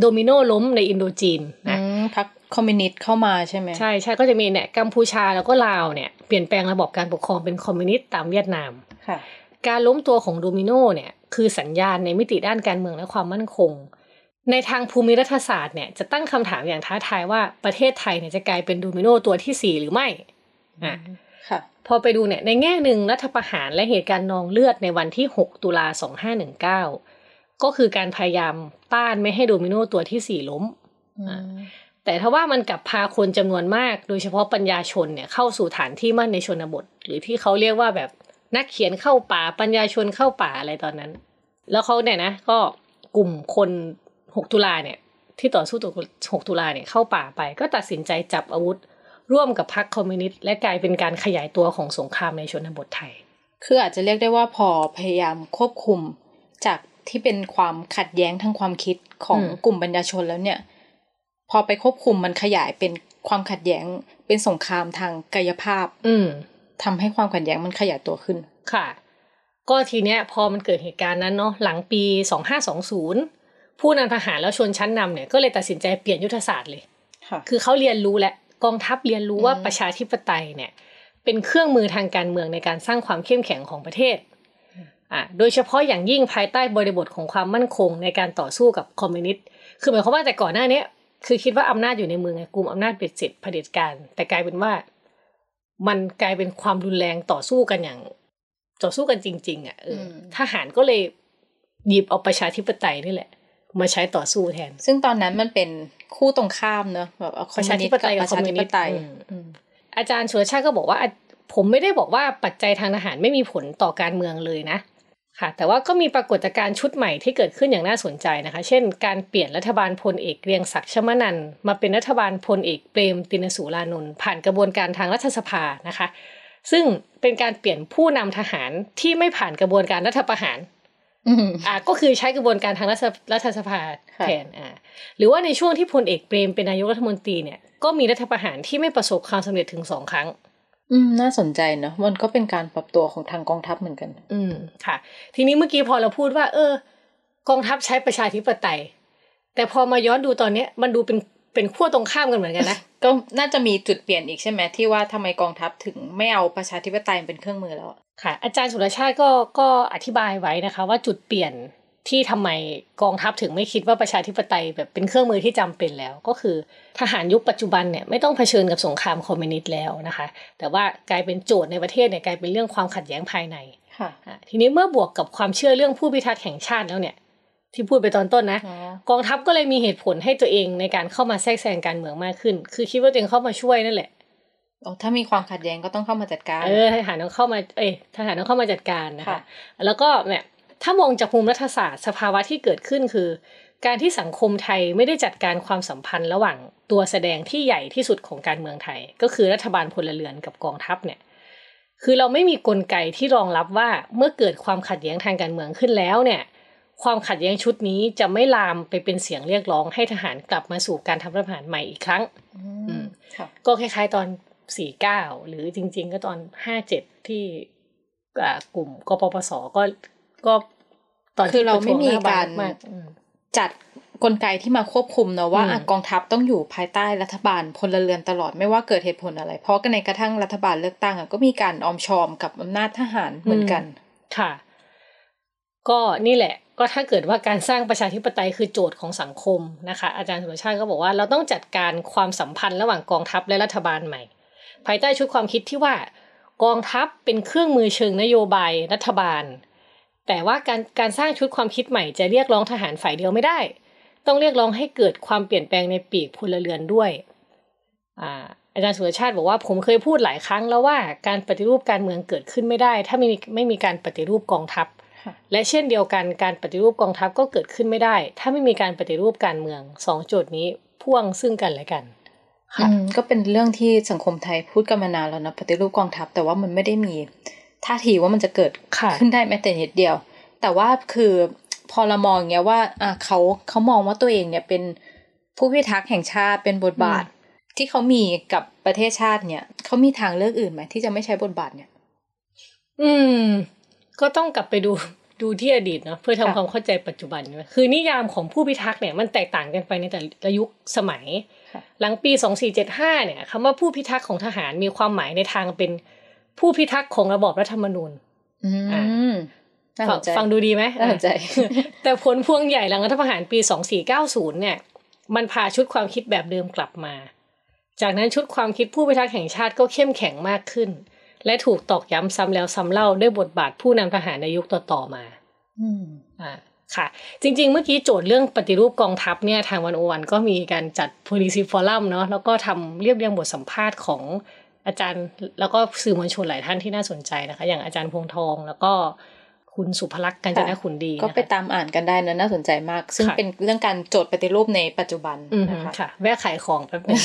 โดมิโนล้มในอินโดจีนอืนะพรรคคอมมิวนิสต์เข้ามาใช่ไหมใช่ใช่ก็จะมีเนี่ยกัมพูชาแล้วก็ลาวเนี่ยเปลี่ยนแปลงระบบการปกครองเป็นคอมมิวนิสต์ตามเวียดนามค่ะ การล้มตัวของโดมิโนเนี่ยคือสัญญาณในมิติด้านการเมืองและความมั่นคง ในทางภูมิรัฐศาสตร์เนี่ยจะตั้งคำถามอย่างท้าทายว่าประเทศไทยเนี่ยจะกลายเป็นโดมิโนตัวที่สี่หรือไม่อะค่ะพอไปดูเนี่ยในแง่หนึ่งรัฐประหารและเหตุการณ์นองเลือดในวันที่ 6 ตุลา 2519 ก็คือการพยายามต้านไม่ให้โดมิโนตัวที่สี่ล้มอ่าแต่ถ้าว่ามันกลับพาคนจำนวนมาก โดยเฉพาะปัญญาชนเนี่ยเข้าสู่ฐานที่มั่นในชนบท หรือที่เขาเรียกว่าแบบ นักเขียนเข้าป่าปัญญาชนเข้าป่าอะไรตอนนั้น แล้วเขาเนี่ยนะก็กลุ่มคน6ตุลาเนี่ย ที่ต่อสู้ตัว6ตุลาเนี่ยเข้าป่าไป ก็ตัดสินใจจับอาวุธ ร่วมกับพรรคคอมมิวนิสต์และกลายเป็นการขยายตัวของสงครามในชนบทไทย คืออาจจะเรียกได้ว่าพอพยายามควบคุมจากที่เป็นความขัดแย้งทางความคิดของอืมกลุ่มปัญญาชนแล้วเนี่ย พอไปควบคุมมันขยายเป็นความขัดแย้งเป็นสงครามทางกายภาพ อืม ทำให้ความขัดแย้งมันขยายตัวขึ้น ค่ะ ก็ทีเนี้ยพอมันเกิดเหตุการณ์นั้นเนาะหลังปี 2520 ผู้นำทหารแล้วชนชั้นนำเนี่ยก็เลยตัดสินใจเปลี่ยนยุทธศาสตร์เลยค่ะคือเขาเรียนรู้และกองทัพเรียนรู้ว่าอืมประชาธิปไตยเนี่ยเป็นเครื่องมือทางการเมืองในการสร้างความเข้มแข็งของประเทศอ่าโดยเฉพาะอย่างยิ่งภายใต้บริบทของความมั่นคงในการต่อสู้กับคอมมิวนิสต์ คือหมายความว่าแต่ก่อนหน้าเนี้ยคือคิดว่าอำนาจอยู่ในมือไงกลุ่มอำนาจเบ็ดเสร็จเผด็จการ แต่กลายเป็นว่า มันกลายเป็นความรุนแรงต่อสู้กันอย่าง ต่อสู้กันจริง ๆ อะเอออมทหารก็เลยหยิบเอาประชาธิปไตยนี่แหละ มาใช้ต่อสู้แทน ซึ่งตอนนั้นมันเป็นคู่ตรงข้ามเนอะแบบเอาคอปมระมิวชานิสต์กับประชาธิปไตยประชากับคอมมิวนิปสต์อืมอืมอาจารย์สุรชาติก็บอกว่าอะผมไม่ได้บอกว่าปัจจัยทางทหารไม่มีผลต่อการเมืองเลยนะ ค่ะ แต่ว่าก็มีปรากฏการณ์ชุดใหม่ที่เกิดขึ้นอย่างน่าสนใจนะคะ เช่น การเปลี่ยนรัฐบาลพลเอกเกรียงศักดิ์ชมะนันทน์มาเป็นรัฐบาลพลเอกเปรมติณสูลานนท์ผ่านกระบวนการทางรัฐสภานะคะ ซึ่งเป็นการเปลี่ยนผู้นำทหารที่ไม่ผ่านกระบวนการรัฐประหารอืมอ่าก็คือใช้กระบวนการทางรัฐสรัฐสภาค่ะแทนอ่าหรือว่าในช่วงที่พลเอกเปรมเป็นนายกรัฐมนตรีเนี่ยก็มีรัฐประหารที่ไม่ประสบความสำเร็จถึงสองครั้ง อืมน่าสนใจเนอะมันก็เป็นการปรับตัวของทางกองทัพเหมือนกัน อืมค่ะ ทีนี้เมื่อกี้พอเราพูดว่า เออ กองทัพใช้ประชาธิปไตย แต่พอมาย้อนดูตอนเนี้ย มันดูเป็นเป็นขั้วตรงข้ามกันเหมือนกันนะก็น่าจะมีจุดเปลี่ยนอีกใช่ไหมที่ว่าทำไมกองทัพถึงไม่เอาประชาธิปไตยเป็นเครื่องมือแล้วอะค่ะ อาจารย์สุรชาติก็ก็อธิบายไว้นะคะ ว่าจุดเปลี่ยน ที่ทำไมกองทัพถึงไม่คิดว่าประชาธิปไตยแบบเป็นเครื่องมือที่จำเป็นแล้ว ก็คือทหารยุคปัจจุบันเนี่ยไม่ต้องเผชิญกับสงครามคอมมิวนิสต์แล้วนะคะ แต่ว่ากลายเป็นโจทย์ในประเทศเนี่ยกลายเป็นเรื่องความขัดแย้งภายในค่ะอะทีนี้เมื่อบวกกับความเชื่อเรื่องผู้พิทักษ์แห่งชาติแล้วเนี่ย ที่พูดไปตอนต้นนะอ๋อกองทัพก็เลยมีเหตุผลให้ตัวเองในการเข้ามาแทรกแซงการเมืองมากขึ้น คือคิดว่าตัวเองเข้ามาช่วยนั่นแหละอ๋อถ้ามีความขัดแย้งก็ต้องเข้ามาจัดการ เออทหารต้องเข้ามา เอ้ยทหารต้องเข้ามาจัดการนะคะค่ะแล้วก็เนี่ย ถ้ามองจากมุมรัฐศาสตร์สภาวะที่เกิดขึ้นคือ การที่สังคมไทยไม่ได้จัดการความสัมพันธ์ระหว่างตัวแสดงที่ใหญ่ที่สุดของการเมืองไทย ก็คือรัฐบาลพลเรือนกับกองทัพเนี่ยคือเราไม่มีกลไกที่รองรับว่าเมื่อเกิดความขัดแย้งทางการเมืองขึ้นแล้วเนี่ยความขัดแย้งชุดนี้จะไม่ลามไปเป็นเสียงเรียกร้องให้ทหารกลับมาสู่การทำรัฐประหารใหม่อีกครั้งอืมค่ะก็คล้ายๆตอน49หรือจริง ๆ ก็ตอน57ที่อ่ากลุ่มกปปสก็ ก็ตอนที่คือเราไม่มีประท้วงหน้บ้นการมากๆอืมจัดกลไกที่มาควบคุมเนอะว่าอืมอะกองทัพต้องอยู่ภายใต้รัฐบาลพลเรือนตลอดไม่ว่าเกิดเหตุผลอะไร เพราะก็ในกระทั่งรัฐบาลเลือกตั้งอะก็มีการออมชอมกับอำนาจทหารเหมือนกัน ค่ะ ก็นี่แหละ ก็ถ้าเกิดว่าการสร้างประชาธิปไตยคือโจทย์ของสังคมนะคะ อาจารย์สุรชาติก็บอกว่าเราต้องจัดการความสัมพันธ์ระหว่างกองทัพและรัฐบาลใหม่ ภายใต้ชุดความคิดที่ว่ากองทัพเป็นเครื่องมือเชิงนโยบายรัฐบาล แต่ว่าการการสร้างชุดความคิดใหม่จะเรียกร้องทหารฝ่ายเดียวไม่ได้ ต้องเรียกร้องให้เกิดความเปลี่ยนแปลงในปีกพลเรือนด้วยอ่าอาจารย์สุรชาติบอกว่าผมเคยพูดหลายครั้งแล้วว่าการปฏิรูปการเมืองเกิดขึ้นไม่ได้ ถ้าไม่มีไม่มีการปฏิรูปกองทัพค่ะและเช่นเดียวกันการปฏิรูปกองทัพก็เกิดขึ้นไม่ได้ ถ้าไม่มีการปฏิรูปการเมืองสองโจทย์นี้พ่วงซึ่งกันและกันค่ะอืมก็เป็นเรื่องที่สังคมไทยพูดกันมานานแล้วนะปฏิรูปกองทัพแต่ว่ามันไม่ได้มี ท่าทีว่ามันจะเกิดค่ะขึ้นได้แม้แต่นิดเดียว แต่ว่าคือพอเรามองอย่างเงี้ยว่าอะเขาเขามองว่าตัวเองเนี่ยเป็นผู้พิทักษ์แห่งชาติเป็นบทบาท ที่เขามีกับประเทศชาติเนี่ยเขามีทางเลือกอื่นไหมที่จะไม่ใช้บทบาทเนี่ย อืม ก็ต้องกลับไปดูดูที่อดีตเนาะเพื่อทำค่ะความเข้าใจปัจจุบันด้วยคือนิยามของผู้พิทักษ์เนี่ยมันแตกต่างกันไปในแต่ละยุคสมัยค่ะหลังปี 2475เนี่ยคำว่าผู้พิทักษ์ของทหารมีความหมายในทางเป็น ผู้พิทักษ์ของระบอบรัฐธรรมนูญอืมน่าฟัสงนใจฟังดูดีไหมน่าสนใจ แต่ผลพวงใหญ่หลังรัฐประหารปี 2490 เนี่ย มันพาชุดความคิดแบบเดิมกลับมา จากนั้นชุดความคิดผู้พิทักษ์แห่งชาติก็เข้มแข็งมากขึ้น และถูกตอกย้ำซ้ำแล้วซ้ำเล่าด้วยบทบาทผู้นำทหารในยุคต่อๆมาอืมอ่าค่ะ จริง ๆ เมื่อกี้โจทย์เรื่องปฏิรูปกองทัพเนี่ยทางวันโอวันก็มีการจัด policy forum เนาะแล้วก็ทำเรียบเรียงบทสัมภาษณ์ของ อาจารย์แล้วก็สื่อมวลชนหลายท่านที่น่าสนใจนะคะ อย่างอาจารย์พวงทองแล้วก็คุณสุภลักษณ์กัญจนขุนดีก็นะคะไปตามอ่านกันได้นะน่าสนใจมาก ซึ่งค่ะเป็นเรื่องการโจทย์ปฏิรูปในปัจจุบันอืมนะคะค่ะ แวะขายของแป๊บนึง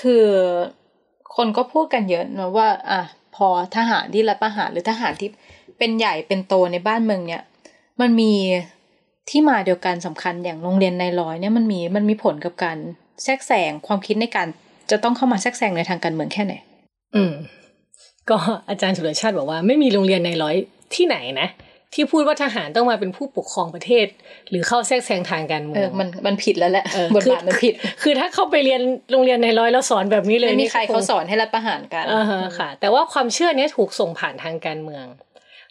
คือคนก็พูดกันเยอะนะว่า อะพอทหารที่รัฐประหารหรือทหารที่เป็นใหญ่เป็นโตในบ้านเมืองเนี่ย มันมีที่มาเดียวกันสำคัญอย่างโรงเรียนในร้อยเนี่ยมันมีมันมีผลกับการแทรกแซงความคิดในการ จะต้องเข้ามาแทรกแซงในทางการเมืองแค่ไหน อืม ก็อาจารย์สุรชาติบอกว่าไม่มีโรงเรียนในร้อยที่ไหนนะที่พูดว่าทหารต้องมาเป็นผู้ปกครองประเทศ หรือเข้าแทรกแซงทางการเมืเออองมันมันผิดแล้วแหละเออบทบาทมันผิด คือถ้าเข้าไปเรียนโรงเรียนในร้อยแล้วสอนแบบนี้เลยไม่มีนี่ใครก็งเขาสอนให้รัฐประหารกันอ่าฮะค่ะ แต่ว่าความเชื่อเนี้ยถูกส่งผ่านทางการเมือง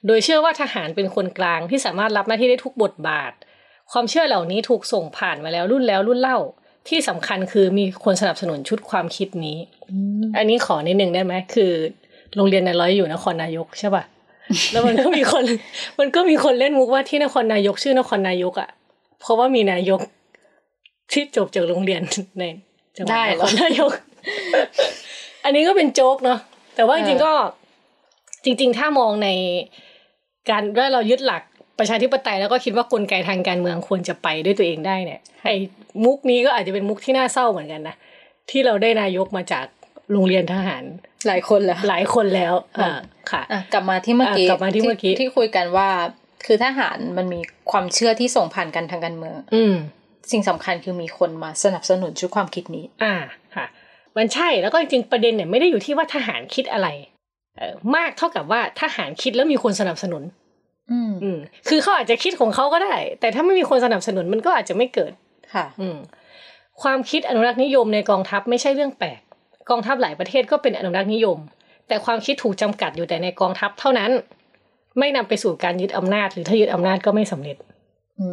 โดยเชื่อว่าทหารเป็นคนกลางที่สามารถรับหน้าที่ได้ทุกบทบาท ความเชื่อเหล่านี้ถูกส่งผ่านมาแล้วรุ่นแล้วรุ่นเล่า ที่สำคัญคือมีคนสนับสนุนชุดความคิดนี้ อันนี้ขอนิดนึงได้ไหมคือ โรงเรียนในร้อยอยู่นครนายกใช่ป่ะแล้วมันก็มีคน มันก็มีคนเล่นมุกว่าที่นครนายกชื่อนครนายกอะ เพราะว่ามีนายกที่จบจากโรงเรียนในจังหวัดได้นเหรคอรนายก อันนี้ก็เป็นโจ๊กเนาะแต่ว่าจริงๆก็จริง ๆ ถ้ามองในการว่าเรายึดหลัก ประชาธิปไตยแล้วก็คิดว่ากลไกทางการเมืองควรจะไปด้วยตัวเองได้เนี่ยไอ้มุกนี้ก็อาจจะเป็นมุกที่น่าเศร้าเหมือนกันนะที่เราได้นายกมาจากโรงเรียนทหาร หลายคนแล้ว หลายคนแล้วอ่าค่ะอะกลับมาที่เมื่อกี้อะกลับมาที่เมื่อกี้ที่คุยกันว่า คือทหารมันมีความเชื่อที่ส่งผ่านกันทางการเมือง อืมสิ่งสำคัญคือมีคนมาสนับสนุนชุดความคิดนี้ อ่าค่ะ มันใช่แล้วก็จริงๆประเด็นเนี่ยไม่ได้อยู่ที่ว่าทหารคิดอะไรเออมากเท่ากับว่าทหารคิดแล้วมีคนสนับสนุน อืมอืมคือเขาอาจจะคิดของเขาก็ได้ แต่ถ้าไม่มีคนสนับสนุนมันก็อาจจะไม่เกิดค่ะ อืมความคิดอนุรักษ์นิยมในกองทัพไม่ใช่เรื่องแปลก กองทัพหลายประเทศก็เป็นอนุรักษ์นิยม แต่ความคิดถูกจำกัดอยู่แต่ในกองทัพเท่านั้น ไม่นำไปสู่การยึดอำนาจ หรือถ้ายึดอำนาจก็ไม่สำเร็จ อื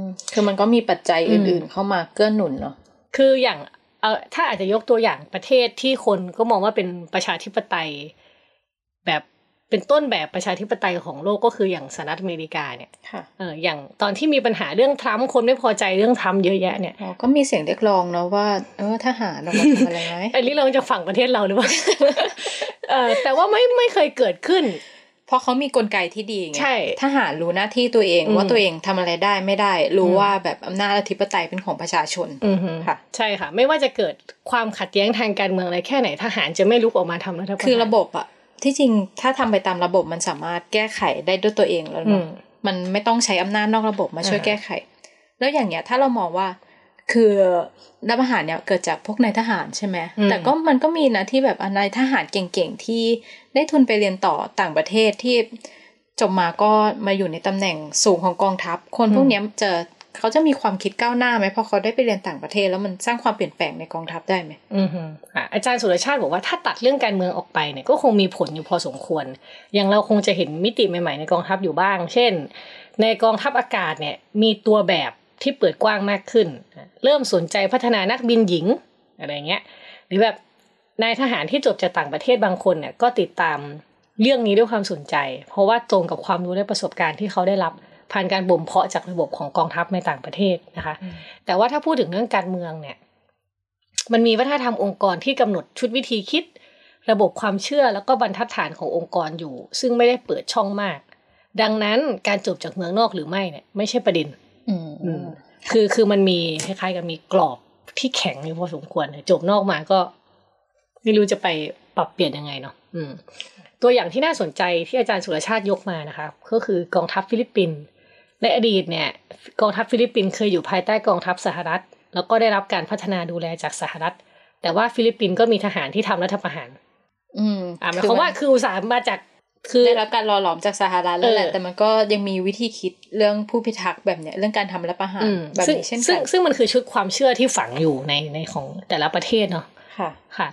มคือมันก็มีปัจจัยอือมื่นๆ เข้ามาเกื้อหนุนเนาะคืออย่างเออถ้าอาจจะยกตัวอย่างประเทศที่คนก็มองว่าเป็นประชาธิปไตย แบบ เป็นต้นแบบประชาธิปไตยของโลกก็คืออย่างสหรัฐอเมริกาเนี่ยค่ะเอออย่างตอนที่มีปัญหาเรื่องทรัมป์คนไม่พอใจเรื่องทรัมป์เยอะแยะเนี่ยอ๋อก็มีเสียงเรียกร้องเนาะว่าเออทหารออกมาทำอะไรไหมอันนี้เราจะฝั่งประเทศเราหรือเปล่าเออแต่ว่าไม่ไม่เคยเกิดขึ้น เพราะเขามีกลไกที่ดีไงใช่ทหารรู้หน้าที่ตัวเองอืมว่าตัวเองทำอะไรได้ไม่ได้ รู้อืมว่าแบบอำนาจอธิปไตยเป็นของประชาชนอือฮึค่ะ ใช่ค่ะ ไม่ว่าจะเกิดความขัดแย้งทางการเมืองอะไรแค่ไหนทหารจะไม่ลุกออกมาทำรัฐประหารคือระบบอะ ที่จริงถ้าทำไปตามระบบมันสามารถแก้ไขได้ด้วยตัวเองแล้วอืเนาะมมันไม่ต้องใช้อำนาจนอกระบบมาช่วยอ่าแก้ไข แล้วอย่างเงี้ย ถ้าเรามองว่าคือรัฐประหารเนี่ยเกิดจากพวกนายทหารใช่ไหมแต่ก็มันก็มีนะที่แบบนายทหารเก่งๆที่ได้ทุนไปเรียนต่อต่างประเทศที่จบมาก็มาอยู่ในตำแหน่งสูงของกองทัพ คนพวกเนี้ยจะ เขาจะมีความคิดก้าวหน้าไหมพราะเขาได้ไปเรียนต่างประเทศแล้วมันสร้างความเปลี่ยนแปลงในกองทัพได้ไหมอือฮึอะอาจารย์สุรชาติบอกว่าถ้าตัดเรื่องการเมืองออกไปเนี่ยก็คงมีผลอยู่พอสมควร อย่างเราคงจะเห็นมิติใหม่ๆในกองทัพอยู่บ้าง เช่น ในกองทัพอากาศเนี่ยมีตัวแบบที่เปิดกว้างมากขึ้น เริ่มสนใจพัฒนานักบินหญิงอะไรเงี้ย หรือแบบนายทหารที่จบจากต่างประเทศบางคนเนี่ยก็ติดตามเรื่องนี้ด้วยความสนใจ เพราะว่าตรงกับความรู้และประสบการณ์ที่เขาได้รับ ผ่านการบ่มเพาะจากระบบของกองทัพในต่างประเทศนะคะอืมแต่ว่าถ้าพูดถึงเรื่องการเมืองเนี่ย มันมีวัฒนธรรมองค์กรที่กำหนดชุดวิธีคิด ระบบความเชื่อแล้วก็บรรทัดฐานขององค์กรอยู่ ซึ่งไม่ได้เปิดช่องมาก ดังนั้นการจบจากเมืองนอกหรือไม่เนี่ยไม่ใช่ประเด็นอืมอืมคือคือมันมีคล้ายๆกับมีกรอบที่แข็งอยู่พอสมควรจบนอกมาก็ ไม่รู้จะไปปรับเปลี่ยนยังไงเนาะอืมตัวอย่างที่น่าสนใจที่อาจารย์สุรชาติยกมานะคะ ก็คือกองทัพฟิลิปปินส์ ในอดีตเนี่ยกองทัพฟิลิปปินส์เคยอยู่ภายใต้กองทัพสหรัฐ แล้วก็ได้รับการพัฒนาดูแลจากสหรัฐ แต่ว่าฟิลิปปินส์ก็มีทหารที่ทำรัฐประหาร อืมอ่าหมายความว่าคืออุตสาหมาจากคือได้รับการหล่อหลอมจากสหรัฐแล้วแหละเออแต่มันก็ยังมีวิธีคิดเรื่องผู้พิทักษ์แบบเนี้ยเรื่องการทำรัฐประหารอืมแบบซึ่งนี้เช่นซึ่กังนซึ่งมันคือชุดความเชื่อที่ฝังอยู่ในในของแต่ละประเทศเนาะค่ะค่ะ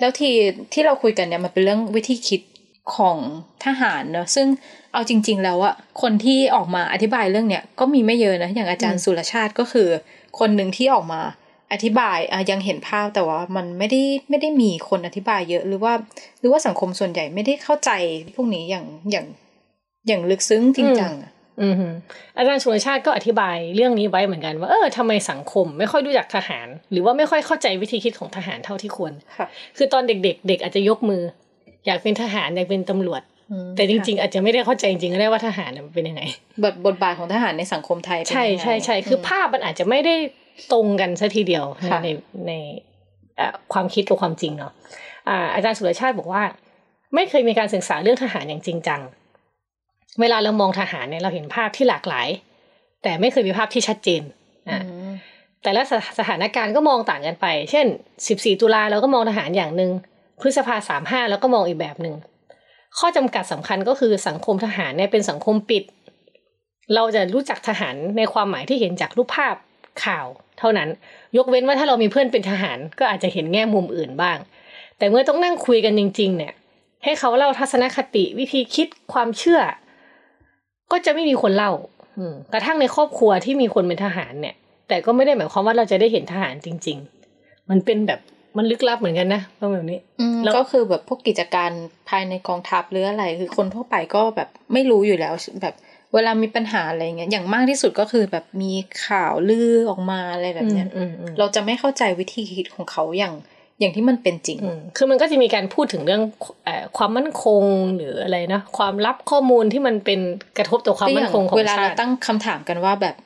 แล้วที่ที่เราคุยกันเนี่ยมันเป็นเรื่องวิธีคิด ของทหารเนอะซึ่งเอาจริง ๆ แล้วอะคนที่ออกมาอธิบายเรื่องเนี้ยก็มีไม่เยอะนะอย่างอาจารย์อืมสุรชาติก็คือ คนหนึ่งที่ออกมาอธิบายอะยังเห็นภาพแต่ว่ามันไม่ได้ไม่ได้มีคนอธิบายเยอะหรือว่า หรือว่าสังคมส่วนใหญ่ไม่ได้เข้าใจพวกนี้อย่างอย่างอย่างลึกซึ้งจริงจังอะอือฮึอาจารย์สุรชาติก็อธิบายเรื่องนี้ไว้เหมือนกันว่าเออทำไมสังคมไม่ค่อยรู้จักทหาร หรือว่าไม่ค่อยเข้าใจวิธีคิดของทหารเท่าที่ควรค่ะคือตอนเด็กๆเด็กอาจจะยกมือ อยากเป็นทหารอยากเป็นตำรวจอืมแต่จริง ๆ อาจจะไม่ได้เข้าใจจริงๆก็ได้ว่าทหารน่ะมันเป็นยังไงบทบทบาทของทหารในสังคมไทยเป็นใช่ยังไงใช่ใช่คืออมภาพมันอาจจะไม่ได้ตรงกันซะทีเดียวในค่ะในในเอ่อความคิดกับความจริงเนาะอ่าอาจารย์สุรชาติบอกว่า ไม่เคยมีการศึกษาเรื่องทหารอย่างจริงจัง เวลาเรามองทหารเนี่ยเราเห็นภาพที่หลากหลาย แต่ไม่เคยมีภาพที่ชัดเจนอ่าอืมแต่ละสถสถานการณ์ก็มองต่างกันไป เช่น 14 ตุลาเราก็มองทหารอย่างหนึ่ง พฤษภาสามห้าแล้วก็มองอีกแบบหนึ่งข้อจำกัดสำคัญก็คือสังคมทหารเนี่ยเป็นสังคมปิด เราจะรู้จักทหารในความหมายที่เห็นจากรูปภาพข่าว เท่านั้น ยกเว้นว่าถ้าเรามีเพื่อนเป็นทหาร ก็อาจจะเห็นแง่มุมอื่นบ้าง แต่เมื่อต้องนั่งคุยกันจริง ๆ เนี่ย ให้เขาเล่าทัศนคติวิธีคิดความเชื่อ ก็จะไม่มีคนเล่ากระทั่งในครอบครัวที่มีคนเป็นทหารเนี่ย แต่ก็ไม่ได้หมายความว่าเราจะได้เห็นทหารจริง ๆ มันเป็นแบบ มันลึกลับเหมือนกันนะประมาณแบบนี้อืมแล้วก็คือแบบพวกกิจการภายในกองทัพหรืออะไร คือคนทั่วไปก็แบบไม่รู้อยู่แล้วแบบเวลามีปัญหาอะไรเงี้ยอย่างมากที่สุดก็คือแบบมีข่าวลือออกมาอะไรแบบเนี้ยอืมอืมเราจะไม่เข้าใจวิธีคิดของเขาอย่างอย่างที่มันเป็นจริงอืมคือมันก็จะมีการพูดถึงเรื่องเอ่อความมั่นคงหรืออะไรนะความลับข้อมูลที่มันเป็นกระทบต่อความมั่นคงของเวลาชาเราติตั้งคำถามกันว่าแบบแบบ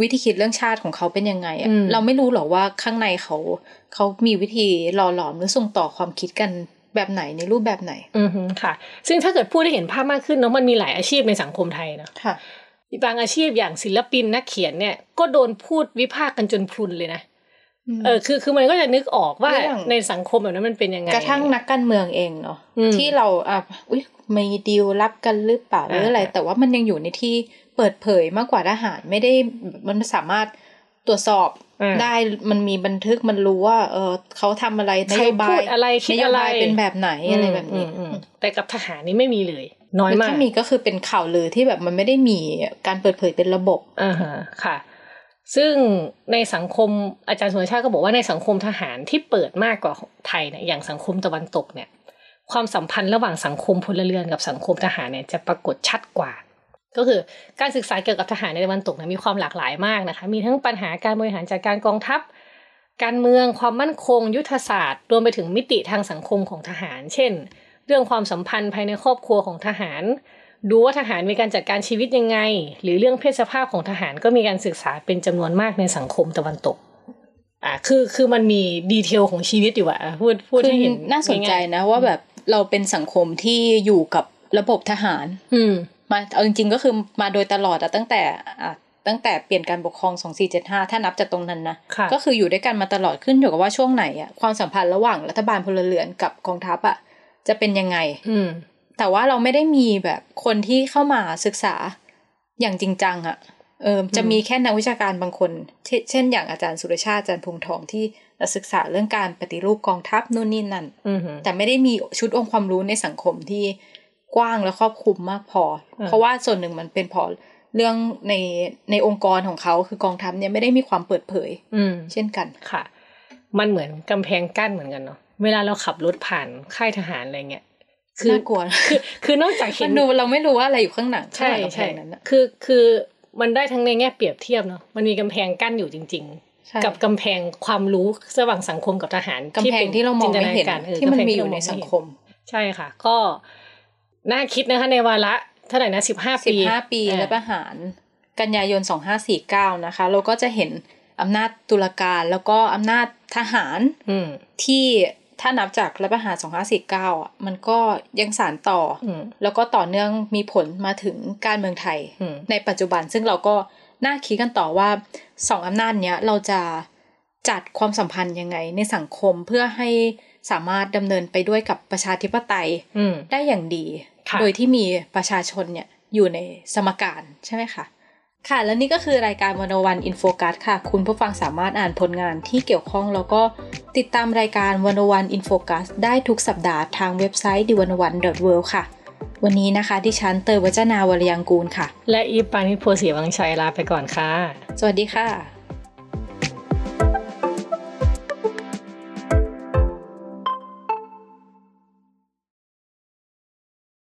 วิธีคิดเรื่องชาติของเขาเป็นยังไงอะอืมเราไม่รู้หรอกว่าข้างในเขาเขามีวิธีหล่อหลอมหรือส่งต่อความคิดกันแบบไหนในรูปแบบไหน อือฮึค่ะ ซึ่งถ้าเกิดพูดได้เห็นภาพมากขึ้นเนาะมันมีหลายอาชีพในสังคมไทยนะค่ะบางอาชีพอย่างศิลปินนักเขียนเนี่ย ก็โดนพูดวิพากษ์กันจนพรุนเลยนะ เออคือคือมันก็จะนึกออกว่าเรื่องในสังคมแบบนั้นมันเป็นยังไงกระทั่งนักการเมืองเองเนาะอืมที่เราอะอุ้ยมีดีลรับกันหรือเปล่าหรืออะไรอ่าแต่ว่ามันยังอยู่ในที่เปิดเผยมากกว่าทหารไม่ได้มันสามารถตรวจสอบอ่าได้มันมีบันทึกมันรู้ว่า เออเขาทำอะไรนใครโยบาพูยดอะไรคิดนโยอะไรบายเป็นแบบไหนอะไรแบบนี้อืมอืมอืมแต่กับทหารนี่ไม่มีเลย น้อยหรือมากถ้ามีก็คือเป็นข่าวลือที่แบบมันไม่ได้มีการเปิดเผยเป็นระบบอ่าฮะค่ะ ซึ่งในสังคมอาจารย์สุนชาติก็บอกว่าในสังคมทหารที่เปิดมากกว่าไทยเนี่ยอย่างสังคมตะวันตกเนี่ยความสัมพันธ์ระหว่างสังคมพลเรือนกับสังคมทหารเนี่ยจะปรากฏชัดกว่า ก็คือการศึกษาเกี่ยวกับทหารในตะวันตกเนะมีความหลากหลายมากนะคะมีทั้งปัญหาการบริหารจัดการกองทัพ การเมืองความมั่นคง ยุทธศาสตร์ รวมไปถึงมิติทางสังคมของทหาร เช่น เรื่องความสัมพันธ์ภายในครอบครัวของทหาร ดูว่าทหารมีการจัดการชีวิตยังไง หรือเรื่องเพศสภาพของทหารก็มีการศึกษาเป็นจำนวนมากในสังคมตะวันตกอ่าคือคือมันมีดีเทลของชีวิตอยู่อะพูดพูดคือให้เห็นน่าสนใจง่ยนะว่าแบบเราเป็นสังคมที่อยู่กับระบบทหารๆอืมมาเอาจริงๆก็คือมาโดยตลอดอะตั้งแต่อะตั้งแต่เปลี่ยนการปกครอง 2475 ถ้านับจากตรงนั้นนะค่ะก็คืออยู่ด้วยกันมาตลอดขึ้นอยู่กับว่าช่วงไหนอะความสัมพันธ์ระหว่างรัฐบาลพลเรือนกับกองทัพอะจะเป็นยังไง อืม แต่ว่าเราไม่ได้มีแบบคนที่เข้ามาศึกษาอย่างจริงจังอะเออจะมีแค่นักวิชาการบางคน เช่นเช่นอย่างอาจารย์สุรชาติอาจารย์พงษ์ทองที่ศึกษาเรื่องการปฏิรูปกองทัพนู่นนี่นั่นอืมแต่ไม่ได้มีชุดองค์ความรู้ในสังคมที่กว้างและครอบคลุมมากพออืมเพราะว่าส่วนหนึ่งมันเป็นเพอเรื่องในในองค์กรของเขาคือกองทัพเนี่ยไม่ได้มีความเปิดเผย อืมเช่นกันค่ะ มันเหมือนกำแพงกั้นเหมือนกันเนาะเวลาเราขับรถผ่านค่ายทหารอะไรเงี้ย คือน่ากลัวนะคือคือนอกจากเห็มันนดูเราไม่รู้ว่าอะไรอยู่ข้างหลังใช่ข้างหลังกำแพใช่งนั้นนะคือคือมันได้ทั้งในแง่เปรียบเทียบเนาะมันมีกำแพงกั้นอยู่จริงใช่ๆกับกำแพงความรู้ระหว่างสังคมกับทหารกำแพงที่เรามองไม่เห็นจิตากที่มันกำแพมีอยู่เราในงสังไเห็คม ใช่ค่ะ ก็น่าคิดนะคะในวาระเท่าไหร่นะสิบห้าสิปีบห้าปีอ่าและประหาร กันยายนสองห้าสี่เก้านะคะ เราก็จะเห็นอำนาจตุลาการแล้วก็อำนาจทหารอืมที่ ถ้านับจากรัฐประหาร2549อะมันก็ยังสานต่อออืมแล้วก็ต่อเนื่องมีผลมาถึงการเมืองไทยอืมในปัจจุบันซึ่งเราก็น่าคิดกันต่อว่าสองอำนาจเนี้ยเราจะจัดความสัมพันธ์ยังไงในสังคมเพื่อให้สามารถดำเนินไปด้วยกับประชาธิปไตยอืมได้อย่างดีค่ะโดยที่มีประชาชนเนี่ยอยู่ในสมการใช่ไหมคะ ค่ะ และนี่ก็คือรายการ One O One In Focus ค่ะ คุณผู้ฟังสามารถอ่านผลงานที่เกี่ยวข้องแล้วก็ติดตามรายการ One O One In Focus ได้ทุกสัปดาห์ทางเว็บไซต์ The One O One World ค่ะ วันนี้นะคะ ดิฉันเตยวัจนาวรยังกูลค่ะ และอีปปานิชโพสีวังชัยลาไปก่อนค่ะ สวัสดีค่ะ